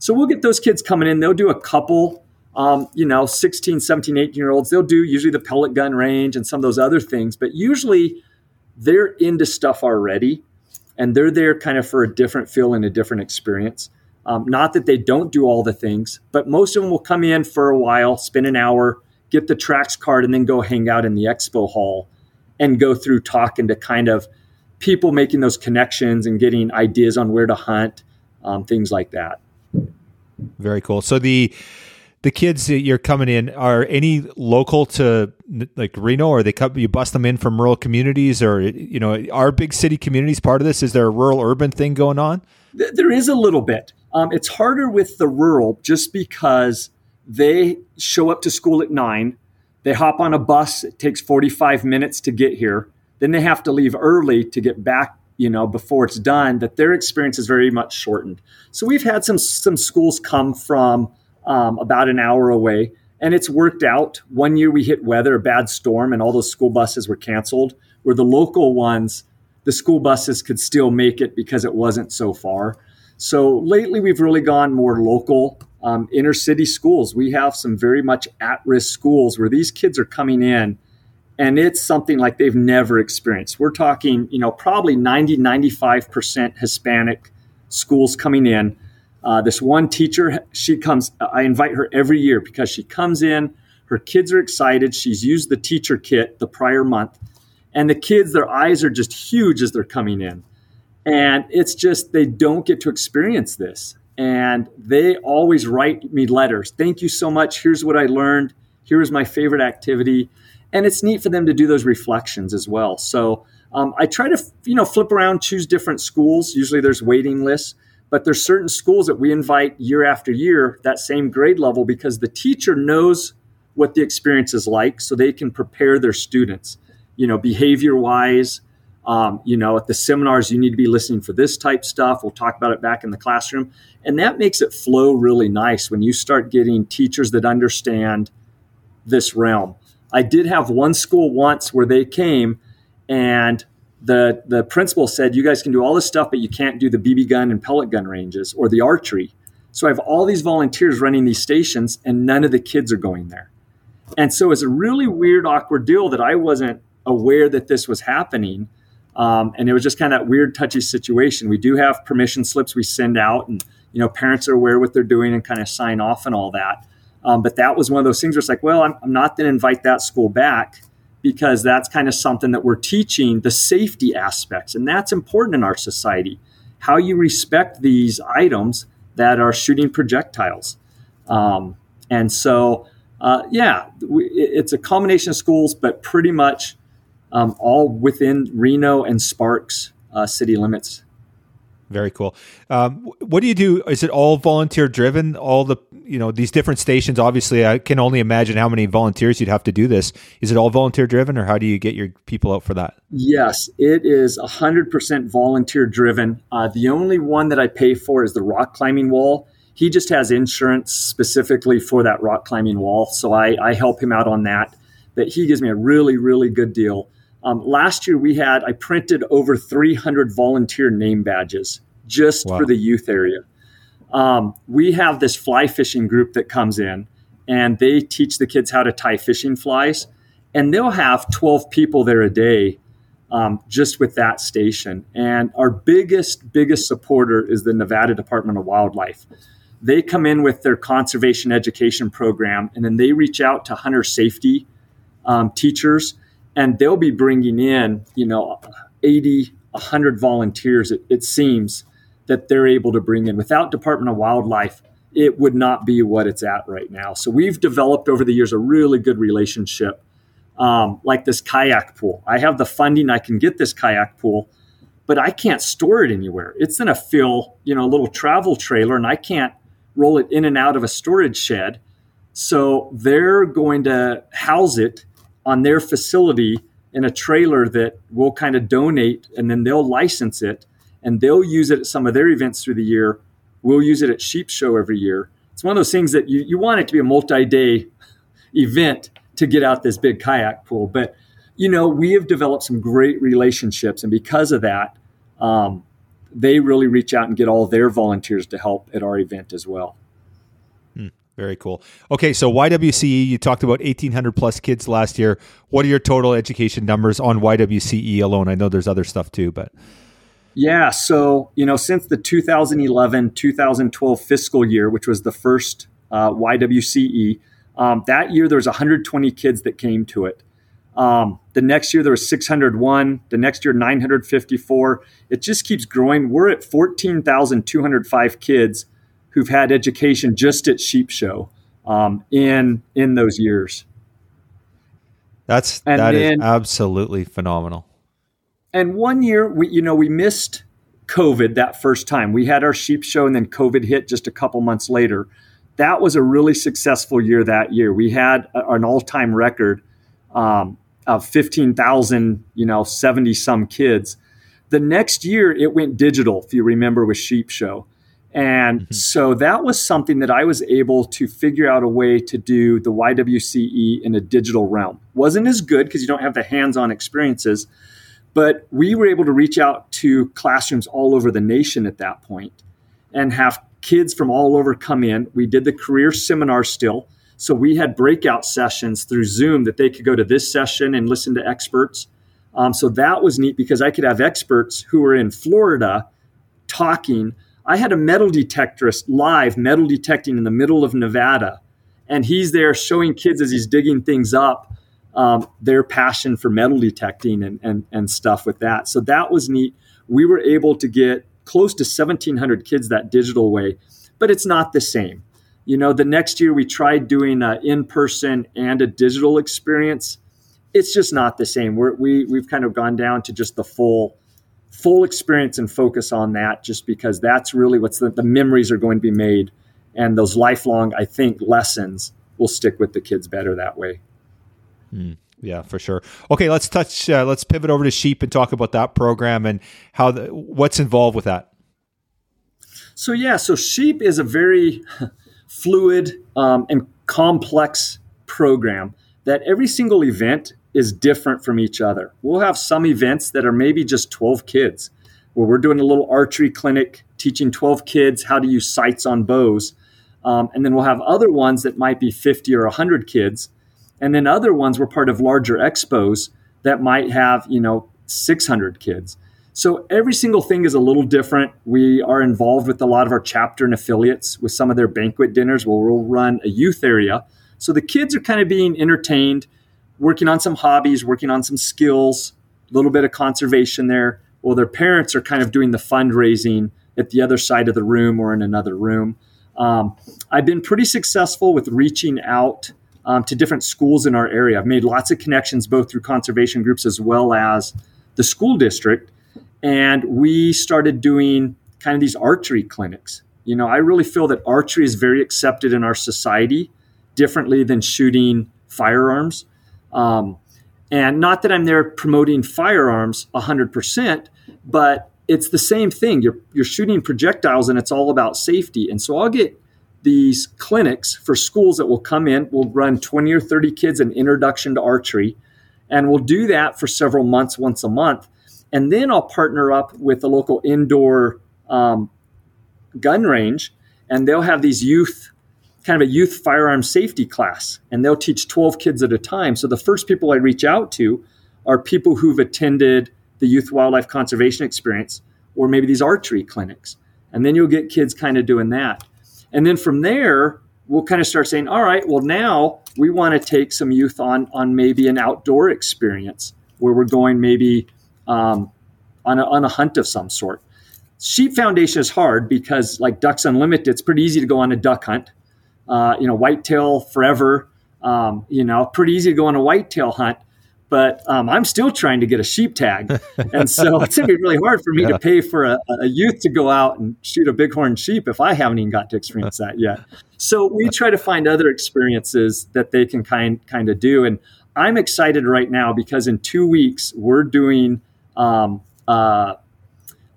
So we'll get those kids coming in. They'll do a couple, um, you know, 16, 17, 18 year olds. They'll do usually the pellet gun range and some of those other things, but usually they're into stuff already. and they're there kind of for a different feel and a different experience. Um, not that they don't do all the things, but most of them will come in for a while, spend an hour, get the tracks card, and then go hang out in the expo hall and go through talking to kind of people making those connections and getting ideas on where to hunt, um, things like that. Very cool. So the the kids that you're coming in are any local to like Reno, or they come you bust them in from rural communities, or you know, are big city communities part of this? Is there a rural urban thing going on? There is a little bit. Um, it's harder with the rural just because they show up to school at nine, they hop on a bus. It takes 45 minutes to get here. Then they have to leave early to get back you know before it's done that their experience is very much shortened so we've had some some schools come from um, about an hour away. And it's worked out. One year we hit weather, a bad storm, and all those school buses were canceled. Where the local ones, the school buses could still make it because it wasn't so far. So lately we've really gone more local, um, inner city schools. We have some very much at risk schools where these kids are coming in and it's something like they've never experienced. We're talking, you know, probably 90, 95% Hispanic schools coming in uh, this one teacher, she comes, I invite her every year because she comes in, her kids are excited. She's used the teacher kit the prior month, and the kids, their eyes are just huge as they're coming in. And it's just, they don't get to experience this. And they always write me letters. Thank you so much. Here's what I learned. Here's my favorite activity. And it's neat for them to do those reflections as well. So um, I try to, you know, flip around, choose different schools. Usually there's waiting lists but there's certain schools that we invite year after year, that same grade level, because the teacher knows what the experience is like so they can prepare their students, you know, behavior wise. Um, you know, at the seminars, you need to be listening for this type stuff. We'll talk about it back in the classroom. And that makes it flow really nice when you start getting teachers that understand this realm. I did have one school once where they came and the the principal said you guys can do all this stuff but you can't do the bb gun and pellet gun ranges or the archery. So i have all these volunteers running these stations and none of the kids are going there. And so it's a really weird awkward deal that i wasn't aware that this was happening. Um, and it was just kind of that weird touchy situation. We do have permission slips we send out and you know parents are aware what they're doing and kind of sign off and all that um, but that was one of those things where it's like well i'm, I'm not going to invite that school back because that's kind of something that we're teaching the safety aspects. And that's important in our society how you respect these items that are shooting projectiles. Um, and so, uh, yeah, we, it's a combination of schools, but pretty much um, all within Reno and Sparks uh, city limits. Very cool. Um, what do you do? Is it all volunteer driven? All the you know these different stations. Obviously, I can only imagine how many volunteers you'd have to do this. Is it all volunteer driven, or how do you get your people out for that? Yes, it is hundred percent volunteer driven. Uh, the only one that I pay for is the rock climbing wall. He just has insurance specifically for that rock climbing wall, so I, I help him out on that. But he gives me a really really good deal. Um, last year we had I printed over 300 volunteer name badges just wow. for the youth area. Um, we have this fly fishing group that comes in and they teach the kids how to tie fishing flies, and they'll have 12 people there a day um, just with that station. And our biggest biggest supporter is the Nevada Department of Wildlife. They come in with their conservation education program, and then they reach out to hunter safety um, teachers and they'll be bringing in you know 80 100 volunteers it, it, seems that they're able to bring in. Without department of wildlife it would not be what it's at right now. So we've developed over the years a really good relationship um, like this kayak pool. I have the funding i can get this kayak pool but i can't store it anywhere. It's in a fill you know a little travel trailer and i can't roll it in and out of a storage shed. So they're going to house it on their facility in a trailer that we'll kind of donate and then they'll license it and they'll use it at some of their events through the year. We'll use it at Sheep Show every year. It's one of those things that you, you want it to be a multi day event to get out this big kayak pool. But, you know, we have developed some great relationships. And because of that, um, they really reach out and get all their volunteers to help at our event as well. Very cool. Okay, so YWCE, you talked about 1,800 plus kids last year. What are your total education numbers on YWCE alone? I know there's other stuff too, but. Yeah, so you know, since the 2011 2012 fiscal year, which was the first uh, YWCE, um, that year there was 120 kids that came to it. Um, the next year there was 601. The next year 954. It just keeps growing. We're at 14,205 kids who've had education just at Sheep Show um, in in those years. That's and that then, is absolutely phenomenal. And one year we you know we missed COVID that first time. We had our sheep show and then COVID hit just a couple months later. That was a really successful year that year. We had an all-time record um, of 15,000, you know, 70 some kids. The next year it went digital, if you remember with Sheep Show. And mm-hmm. so that was something that I was able to figure out a way to do the YWCE in a digital realm. Wasn't as good because you don't have the hands-on experiences, but we were able to reach out to classrooms all over the nation at that point and have kids from all over come in. We did the career seminar still. So we had breakout sessions through Zoom that they could go to this session and listen to experts. Um, so that was neat because I could have experts who were in Florida talking I had a metal detectorist live metal detecting in the middle of Nevada, and he's there showing kids as he's digging things up um, their passion for metal detecting and, and, and stuff with that. So that was neat. We were able to get close to 1,700 kids that digital way, but it's not the same. You know, the next year we tried doing an in person and a digital experience. It's just not the same. We're, we, we've kind of gone down to just the full full experience and focus on that just because that's really what's the, the memories are going to be made. And those lifelong i think lessons will stick with the kids better that way. Mm, yeah for sure. Okay let's touch uh, let's pivot over to sheep and talk about that program and how the, what's involved with that. So yeah so sheep is a very fluid um, and complex program that every single event is different from each other. We'll have some events that are maybe just 12 kids, where we're doing a little archery clinic teaching 12 kids how to use sights on bows. Um, and then we'll have other ones that might be 50 or 100 kids. And then other ones were part of larger expos that might have, you know, 600 kids. So every single thing is a little different. We are involved with a lot of our chapter and affiliates with some of their banquet dinners where we'll run a youth area. So the kids are kind of being entertained working on some hobbies, working on some skills, a little bit of conservation there. Well, their parents are kind of doing the fundraising at the other side of the room or in another room. Um, I've been pretty successful with reaching out um, to different schools in our area. I've made lots of connections both through conservation groups as well as the school district. And we started doing kind of these archery clinics. You know, I really feel that archery is very accepted in our society differently than shooting firearms. Um, and not that I'm there promoting firearms 100%, but it's the same thing. You're, you're shooting projectiles and it's all about safety. And so I'll get these clinics for schools that will come in. We'll run 20 or 30 kids an introduction to archery. And we'll do that for several months, once a month. And then I'll partner up with a local indoor um, gun range, and they'll have these youth kind of a youth firearm safety class, and they'll teach 12 kids at a time. So the first people I reach out to are people who've attended the youth wildlife conservation experience or maybe these archery clinics. And then you'll get kids kind of doing that. And then from there, we'll kind of start saying, all right, well, now we want to take some youth on, on maybe an outdoor experience where we're going maybe um, on, a, on a hunt of some sort. Sheep Foundation is hard because, like Ducks Unlimited, it's pretty easy to go on a duck hunt uh, you know, whitetail forever. Um, you know, pretty easy to go on a whitetail hunt, but um, I'm still trying to get a sheep tag, and so it's gonna be really hard for me yeah. to pay for a, a, youth to go out and shoot a bighorn sheep if I haven't even got to experience that yet. So we try to find other experiences that they can kind kind of do, and I'm excited right now because in two weeks we're doing um, uh,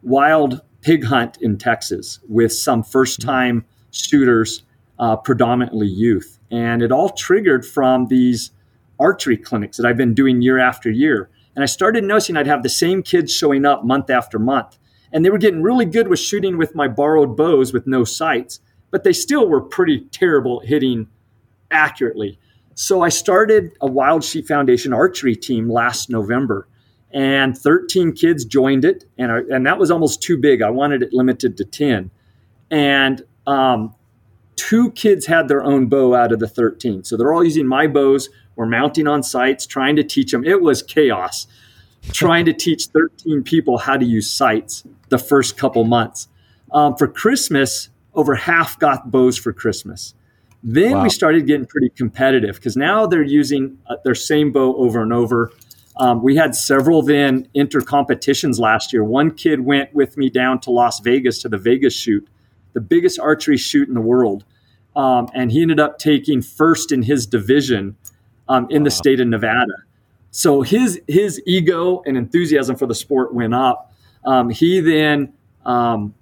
wild pig hunt in Texas with some first time shooters uh, predominantly youth. And it all triggered from these archery clinics that I've been doing year after year. And I started noticing I'd have the same kids showing up month after month. And they were getting really good with shooting with my borrowed bows with no sights, but they still were pretty terrible at hitting accurately. So I started a Wild Sheep Foundation archery team last November. and 13 kids joined it, and our, and that was almost too big. I wanted it limited to 10, and um, two kids had their own bow out of the 13. So they're all using my bows. We're mounting on sights, trying to teach them. It was chaos trying to teach 13 people how to use sights the first couple months. Um, for Christmas, over half got bows for Christmas. Then wow. we started getting pretty competitive because now they're using uh, their same bow over and over. Um, we had several then inter competitions last year. One kid went with me down to Las Vegas to the Vegas shoot, the biggest archery shoot in the world. Um, and he ended up taking first in his division um, in wow. the state of Nevada. So his his ego and enthusiasm for the sport went up. Um, he then um,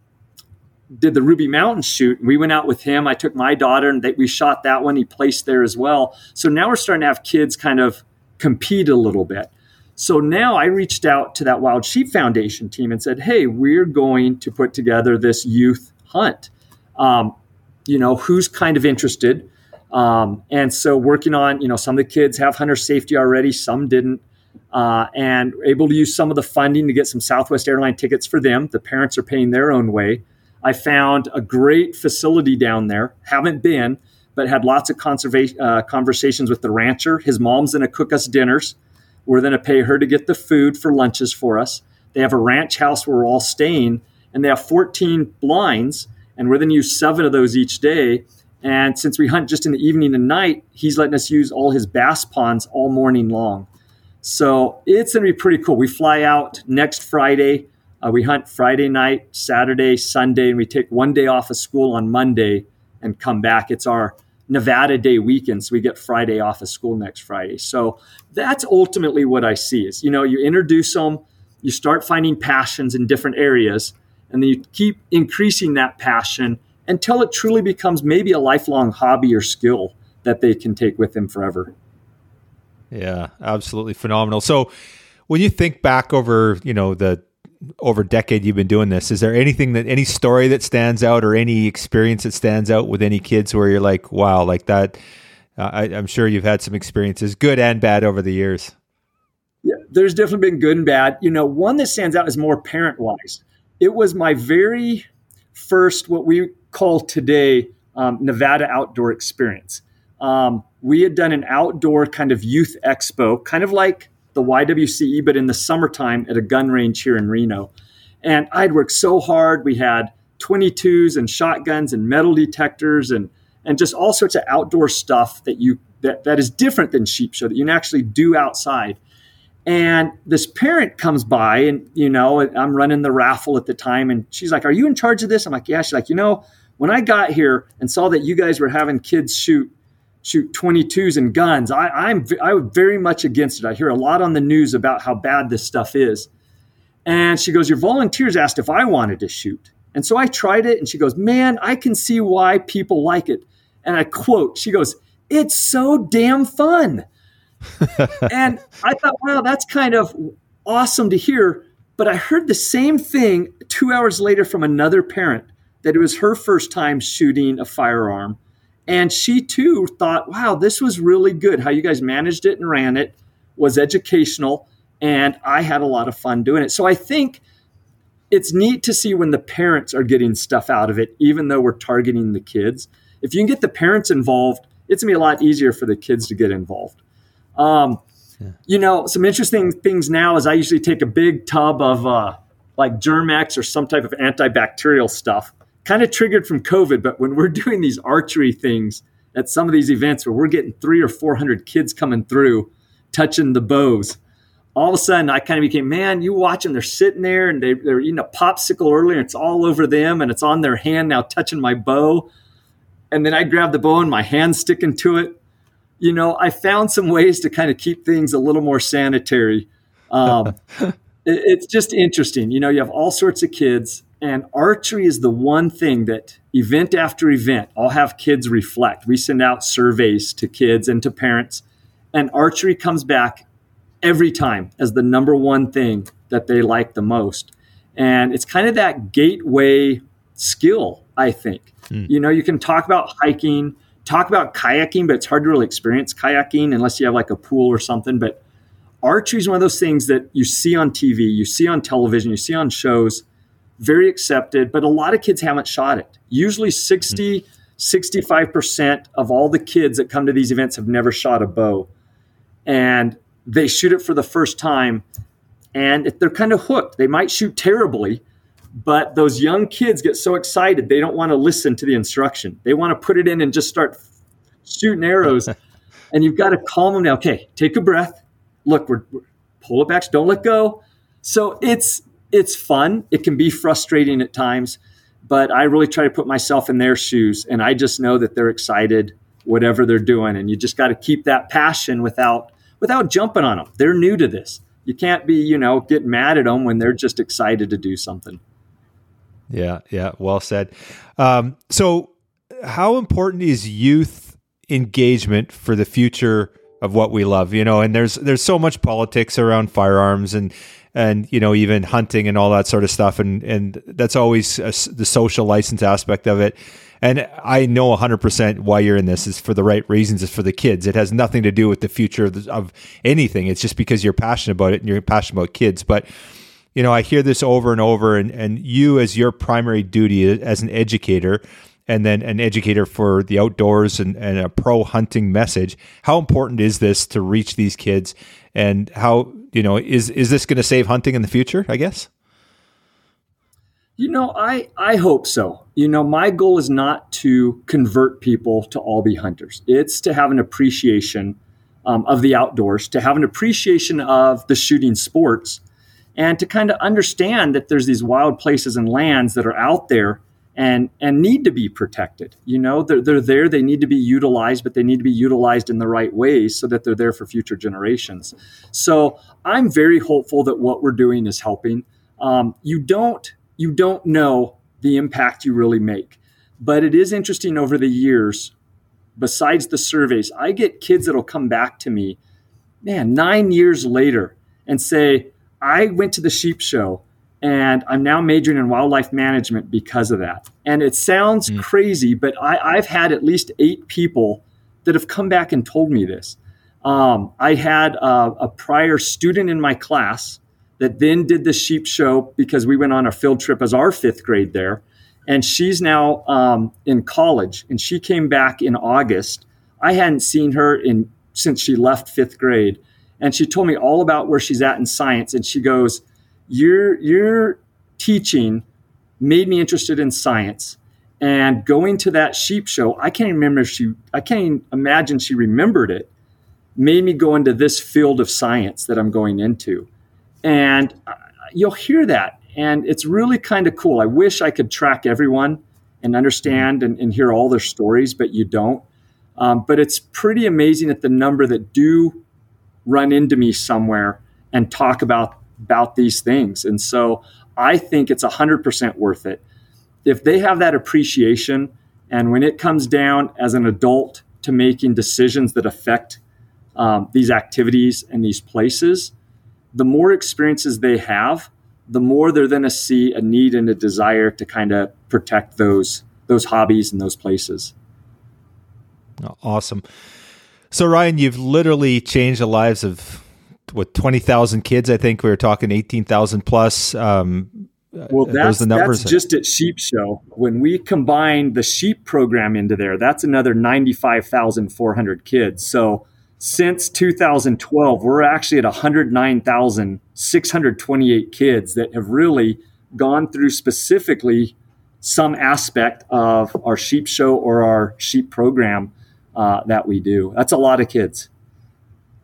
did the Ruby Mountain shoot. We went out with him. I took my daughter and they, we shot that one. He placed there as well. So now we're starting to have kids kind of compete a little bit. So now I reached out to that Wild Sheep Foundation team and said, "Hey, we're going to put together this youth hunt. Um, you know, who's kind of interested? Um, and so working on, you know, some of the kids have hunter safety already, some didn't, uh, and able to use some of the funding to get some Southwest airline tickets for them. The parents are paying their own way. I found a great facility down there. Haven't been, but had lots of conservation uh, conversations with the rancher. His mom's going to cook us dinners. We're going to pay her to get the food for lunches for us. They have a ranch house where we're all staying, and they have 14 blinds, and we're going to use seven of those each day. And since we hunt just in the evening and night, he's letting us use all his bass ponds all morning long. So it's going to be pretty cool. We fly out next Friday. Uh, we hunt Friday night, Saturday, Sunday, and we take one day off of school on Monday and come back. It's our Nevada Day weekend, so we get Friday off of school next Friday. So that's ultimately what I see is, you know, you introduce them, you start finding passions in different areas, and then you keep increasing that passion until it truly becomes maybe a lifelong hobby or skill that they can take with them forever. Yeah, absolutely phenomenal. So when you think back over, you know, the over decade you've been doing this, is there anything that any story that stands out or any experience that stands out with any kids where you're like, wow, like that? Uh, I, I'm sure you've had some experiences, good and bad, over the years. Yeah, there's definitely been good and bad. You know, one that stands out is more parent wise. It was my very first, what we call today um, Nevada Outdoor Experience. Um, we had done an outdoor kind of youth expo, kind of like the YWCE, but in the summertime at a gun range here in Reno. And I'd worked so hard. We had 22s and shotguns and metal detectors and and just all sorts of outdoor stuff that you that, that is different than sheep show that you can actually do outside. And this parent comes by and you know I'm running the raffle at the time and she's like, "Are you in charge of this?" I'm like, "Yeah." She's like, "You know, when I got here and saw that you guys were having kids shoot shoot 22s and guns, I, I'm I was very much against it. I hear a lot on the news about how bad this stuff is. And she goes, Your volunteers asked if I wanted to shoot. And so I tried it, and she goes, Man, I can see why people like it. And I quote, She goes, It's so damn fun. And I thought, wow, that's kind of awesome to hear. But I heard the same thing two hours later from another parent that it was her first time shooting a firearm. And she too thought, wow, this was really good. How you guys managed it and ran it was educational. And I had a lot of fun doing it. So I think it's neat to see when the parents are getting stuff out of it, even though we're targeting the kids. If you can get the parents involved, it's gonna be a lot easier for the kids to get involved. Um, yeah. You know, some interesting things now is I usually take a big tub of uh, like Germ-X or some type of antibacterial stuff kind of triggered from COVID, but when we're doing these archery things at some of these events where we're getting three or 400 kids coming through touching the bows, all of a sudden I kind of became, man, you watch them, they're sitting there and they, they're eating a popsicle earlier, and it's all over them and it's on their hand now touching my bow. And then I grab the bow and my hand sticking to it. You know, I found some ways to kind of keep things a little more sanitary. Um, it, it's just interesting. You know, you have all sorts of kids and archery is the one thing that event after event, I'll have kids reflect. We send out surveys to kids and to parents, and archery comes back every time as the number one thing that they like the most. And it's kind of that gateway skill, I think. Mm. You know, you can talk about hiking, talk about kayaking, but it's hard to really experience kayaking unless you have like a pool or something. But archery is one of those things that you see on TV, you see on television, you see on shows, very accepted, but a lot of kids haven't shot it. Usually 60, hmm. 65% of all the kids that come to these events have never shot a bow. And they shoot it for the first time and they're kind of hooked. They might shoot terribly, but those young kids get so excited they don't want to listen to the instruction. They want to put it in and just start shooting arrows. and you've got to calm them down. Okay, take a breath. Look, we're, we're pull it back. Don't let go. So it's it's fun. It can be frustrating at times, but I really try to put myself in their shoes, and I just know that they're excited, whatever they're doing, and you just got to keep that passion without without jumping on them. They're new to this. You can't be, you know, get mad at them when they're just excited to do something. Yeah, yeah, well said. Um, so, how important is youth engagement for the future of what we love? You know, and there's there's so much politics around firearms and and you know even hunting and all that sort of stuff, and and that's always a, the social license aspect of it. And I know 100% why you're in this is for the right reasons. It's for the kids. It has nothing to do with the future of, of anything. It's just because you're passionate about it and you're passionate about kids. But you know, I hear this over and over, and, and you, as your primary duty as an educator, and then an educator for the outdoors and, and a pro hunting message, how important is this to reach these kids? And how, you know, is, is this going to save hunting in the future, I guess? You know, I, I hope so. You know, my goal is not to convert people to all be hunters, it's to have an appreciation um, of the outdoors, to have an appreciation of the shooting sports and to kind of understand that there's these wild places and lands that are out there and and need to be protected you know? They're, they're there they need to be utilized but they need to be utilized in the right ways so that they're there for future generations. So i'm very hopeful that what we're doing is helping. Um, you don't you don't know the impact you really make but it is interesting over the years besides the surveys i get kids that'll come back to me man nine years later and say I went to the sheep show and I'm now majoring in wildlife management because of that. And it sounds mm. crazy, but I, have had at least eight people that have come back and told me this. Um, I had a, a, prior student in my class that then did the sheep show because we went on a field trip as our fifth grade there. And she's now um, in college and she came back in August. I hadn't seen her in since she left fifth grade and she told me all about where she's at in science. And she goes, "Your your teaching made me interested in science." And going to that sheep show, I can't remember she, I can't imagine she remembered it. Made me go into this field of science that I'm going into, and uh, you'll hear that, and it's really kind of cool. I wish I could track everyone and understand and, and hear all their stories, but you don't. Um, but it's pretty amazing at the number that do run into me somewhere and talk about about these things. And so I think it's 100% worth it. If they have that appreciation and when it comes down as an adult to making decisions that affect um, these activities and these places, the more experiences they have, the more they're going to see a need and a desire to kind of protect those those hobbies and those places. Awesome. So Ryan, you've literally changed the lives of what twenty thousand kids. I think we were talking eighteen thousand plus. Um, well, that's, that's just at Sheep Show. When we combine the sheep program into there, that's another 95,400 kids. So since 2012, we're actually at 109,628 kids that have really gone through specifically some aspect of our sheep show or our sheep program uh, that we do. That's a lot of kids.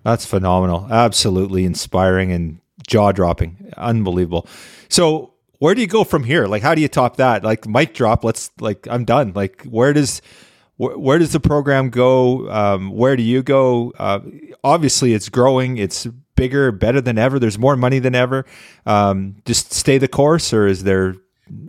That's phenomenal. Absolutely inspiring and jaw dropping. Unbelievable. So, where do you go from here? Like, how do you top that? Like, mic drop. Let's like, I'm done. Like, where does wh- where does the program go? Um, where do you go? Uh, obviously, it's growing. It's bigger, better than ever. There's more money than ever. Um, just stay the course, or is there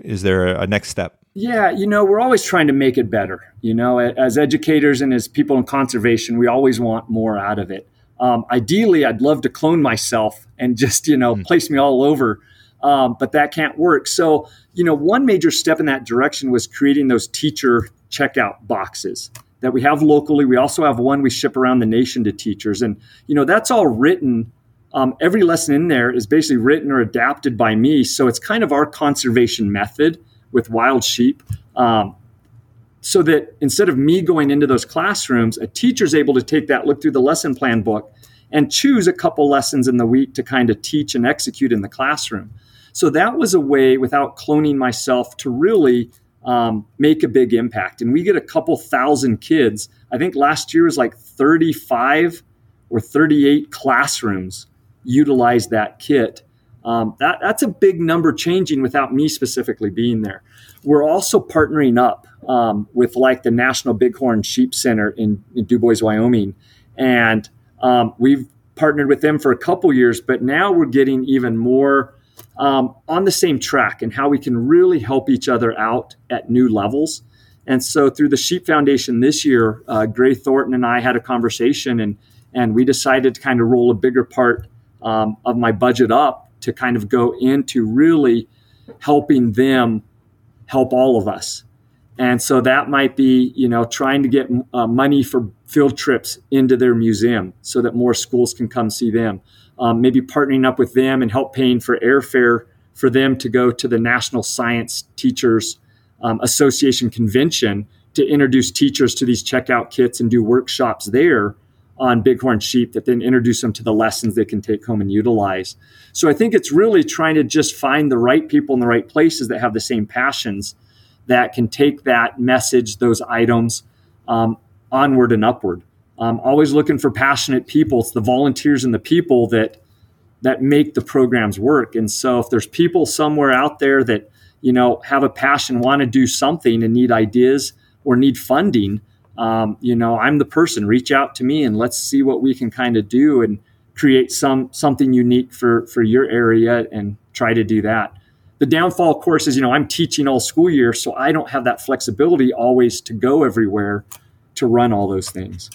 is there a next step? Yeah, you know, we're always trying to make it better. You know, as educators and as people in conservation, we always want more out of it. Um, ideally, I'd love to clone myself and just, you know, mm. place me all over, um, but that can't work. So, you know, one major step in that direction was creating those teacher checkout boxes that we have locally. We also have one we ship around the nation to teachers. And, you know, that's all written um, every lesson in there is basically written or adapted by me. So it's kind of our conservation method with wild sheep. Um, so that instead of me going into those classrooms, a teacher's able to take that, look through the lesson plan book, and choose a couple lessons in the week to kind of teach and execute in the classroom. So that was a way, without cloning myself, to really um, make a big impact. And we get a couple thousand kids. I think last year was like 35 or 38 classrooms utilize that kit. Um, that, that's a big number changing without me specifically being there. We're also partnering up um, with like the National Bighorn Sheep Center in, in Dubois, Wyoming. And um, we've partnered with them for a couple years, but now we're getting even more um, on the same track and how we can really help each other out at new levels. And so through the Sheep Foundation this year, uh, Gray Thornton and I had a conversation and, and we decided to kind of roll a bigger part um, of my budget up to kind of go into really helping them help all of us. And so that might be, you know, trying to get uh, money for field trips into their museum so that more schools can come see them. Um, maybe partnering up with them and help paying for airfare for them to go to the National Science Teachers um, Association convention to introduce teachers to these checkout kits and do workshops there on bighorn sheep that then introduce them to the lessons they can take home and utilize. So I think it's really trying to just find the right people in the right places that have the same passions that can take that message, those items, um, onward and upward. Um, always looking for passionate people. It's the volunteers and the people that that make the programs work. And so if there's people somewhere out there that you know have a passion, want to do something, and need ideas or need funding, um, you know, I'm the person. Reach out to me and let's see what we can kind of do and create some something unique for for your area and try to do that. The downfall, of course, is you know I'm teaching all school year, so I don't have that flexibility always to go everywhere to run all those things.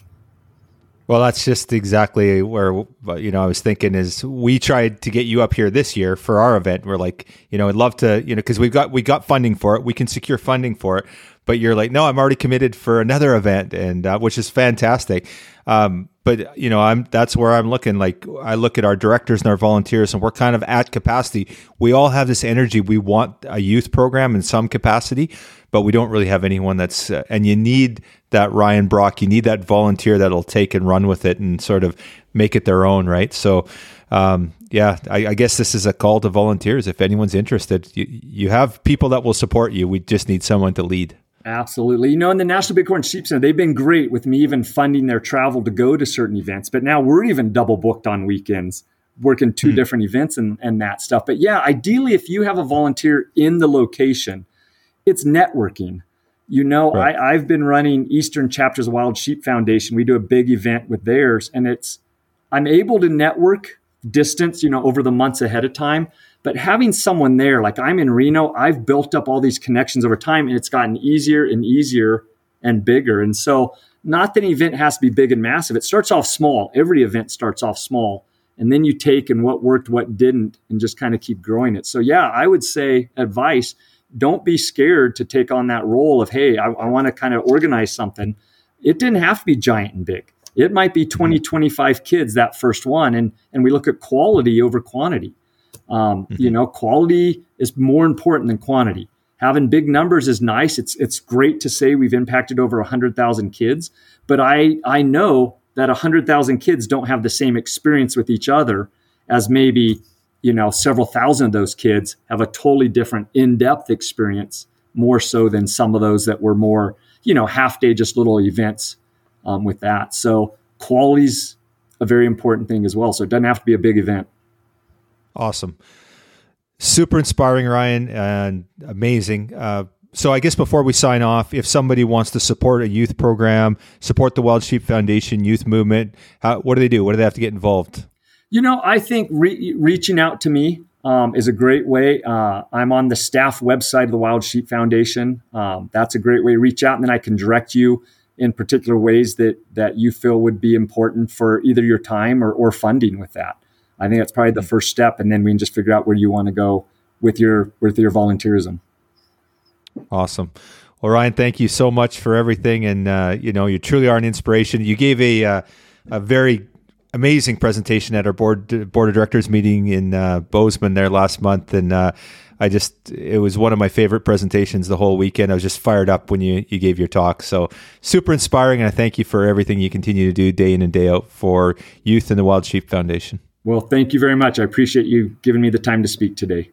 Well, that's just exactly where you know I was thinking is we tried to get you up here this year for our event. We're like, you know, I'd love to, you know, because we've got we got funding for it, we can secure funding for it. But you're like, no, I'm already committed for another event, and uh, which is fantastic. Um, but you know, I'm that's where I'm looking. Like I look at our directors and our volunteers, and we're kind of at capacity. We all have this energy. We want a youth program in some capacity, but we don't really have anyone that's. Uh, and you need that Ryan Brock. You need that volunteer that'll take and run with it and sort of make it their own, right? So. Um, yeah, I, I, guess this is a call to volunteers. If anyone's interested, you, you have people that will support you. We just need someone to lead. Absolutely. You know, in the National Bighorn Sheep Center, they've been great with me even funding their travel to go to certain events. But now we're even double booked on weekends, working two hmm. different events and, and that stuff. But yeah, ideally, if you have a volunteer in the location, it's networking. You know, right. I, I've been running Eastern Chapters Wild Sheep Foundation. We do a big event with theirs, and it's I'm able to network distance, you know, over the months ahead of time. But having someone there, like I'm in Reno, I've built up all these connections over time and it's gotten easier and easier and bigger. And so, not that an event has to be big and massive. It starts off small. Every event starts off small. And then you take and what worked, what didn't, and just kind of keep growing it. So, yeah, I would say advice don't be scared to take on that role of, hey, I, I want to kind of organize something. It didn't have to be giant and big. It might be 20, 25 kids that first one. And, and we look at quality over quantity. Um, mm-hmm. You know, quality is more important than quantity. Having big numbers is nice. It's it's great to say we've impacted over hundred thousand kids, but I I know that hundred thousand kids don't have the same experience with each other as maybe you know several thousand of those kids have a totally different in-depth experience more so than some of those that were more you know half day just little events um, with that so quality's a very important thing as well so it doesn't have to be a big event Awesome. Super inspiring, Ryan, and amazing. Uh, so I guess before we sign off, if somebody wants to support a youth program, support the Wild Sheep Foundation youth movement, how, what do they do? What do they have to get involved? You know, I think re- reaching out to me um, is a great way. Uh, I'm on the staff website of the Wild Sheep Foundation. Um, that's a great way to reach out, and then I can direct you in particular ways that that you feel would be important for either your time or, or funding with that. I think that's probably the first step, and then we can just figure out where you want to go with your with your volunteerism. Awesome. Well, Ryan, thank you so much for everything, and uh, you know you truly are an inspiration. You gave a uh, a very amazing presentation at our board board of directors meeting in uh, Bozeman there last month, and uh, I just it was one of my favorite presentations the whole weekend. I was just fired up when you you gave your talk. So super inspiring, and I thank you for everything you continue to do day in and day out for youth in the Wild Sheep Foundation. Well, thank you very much. I appreciate you giving me the time to speak today.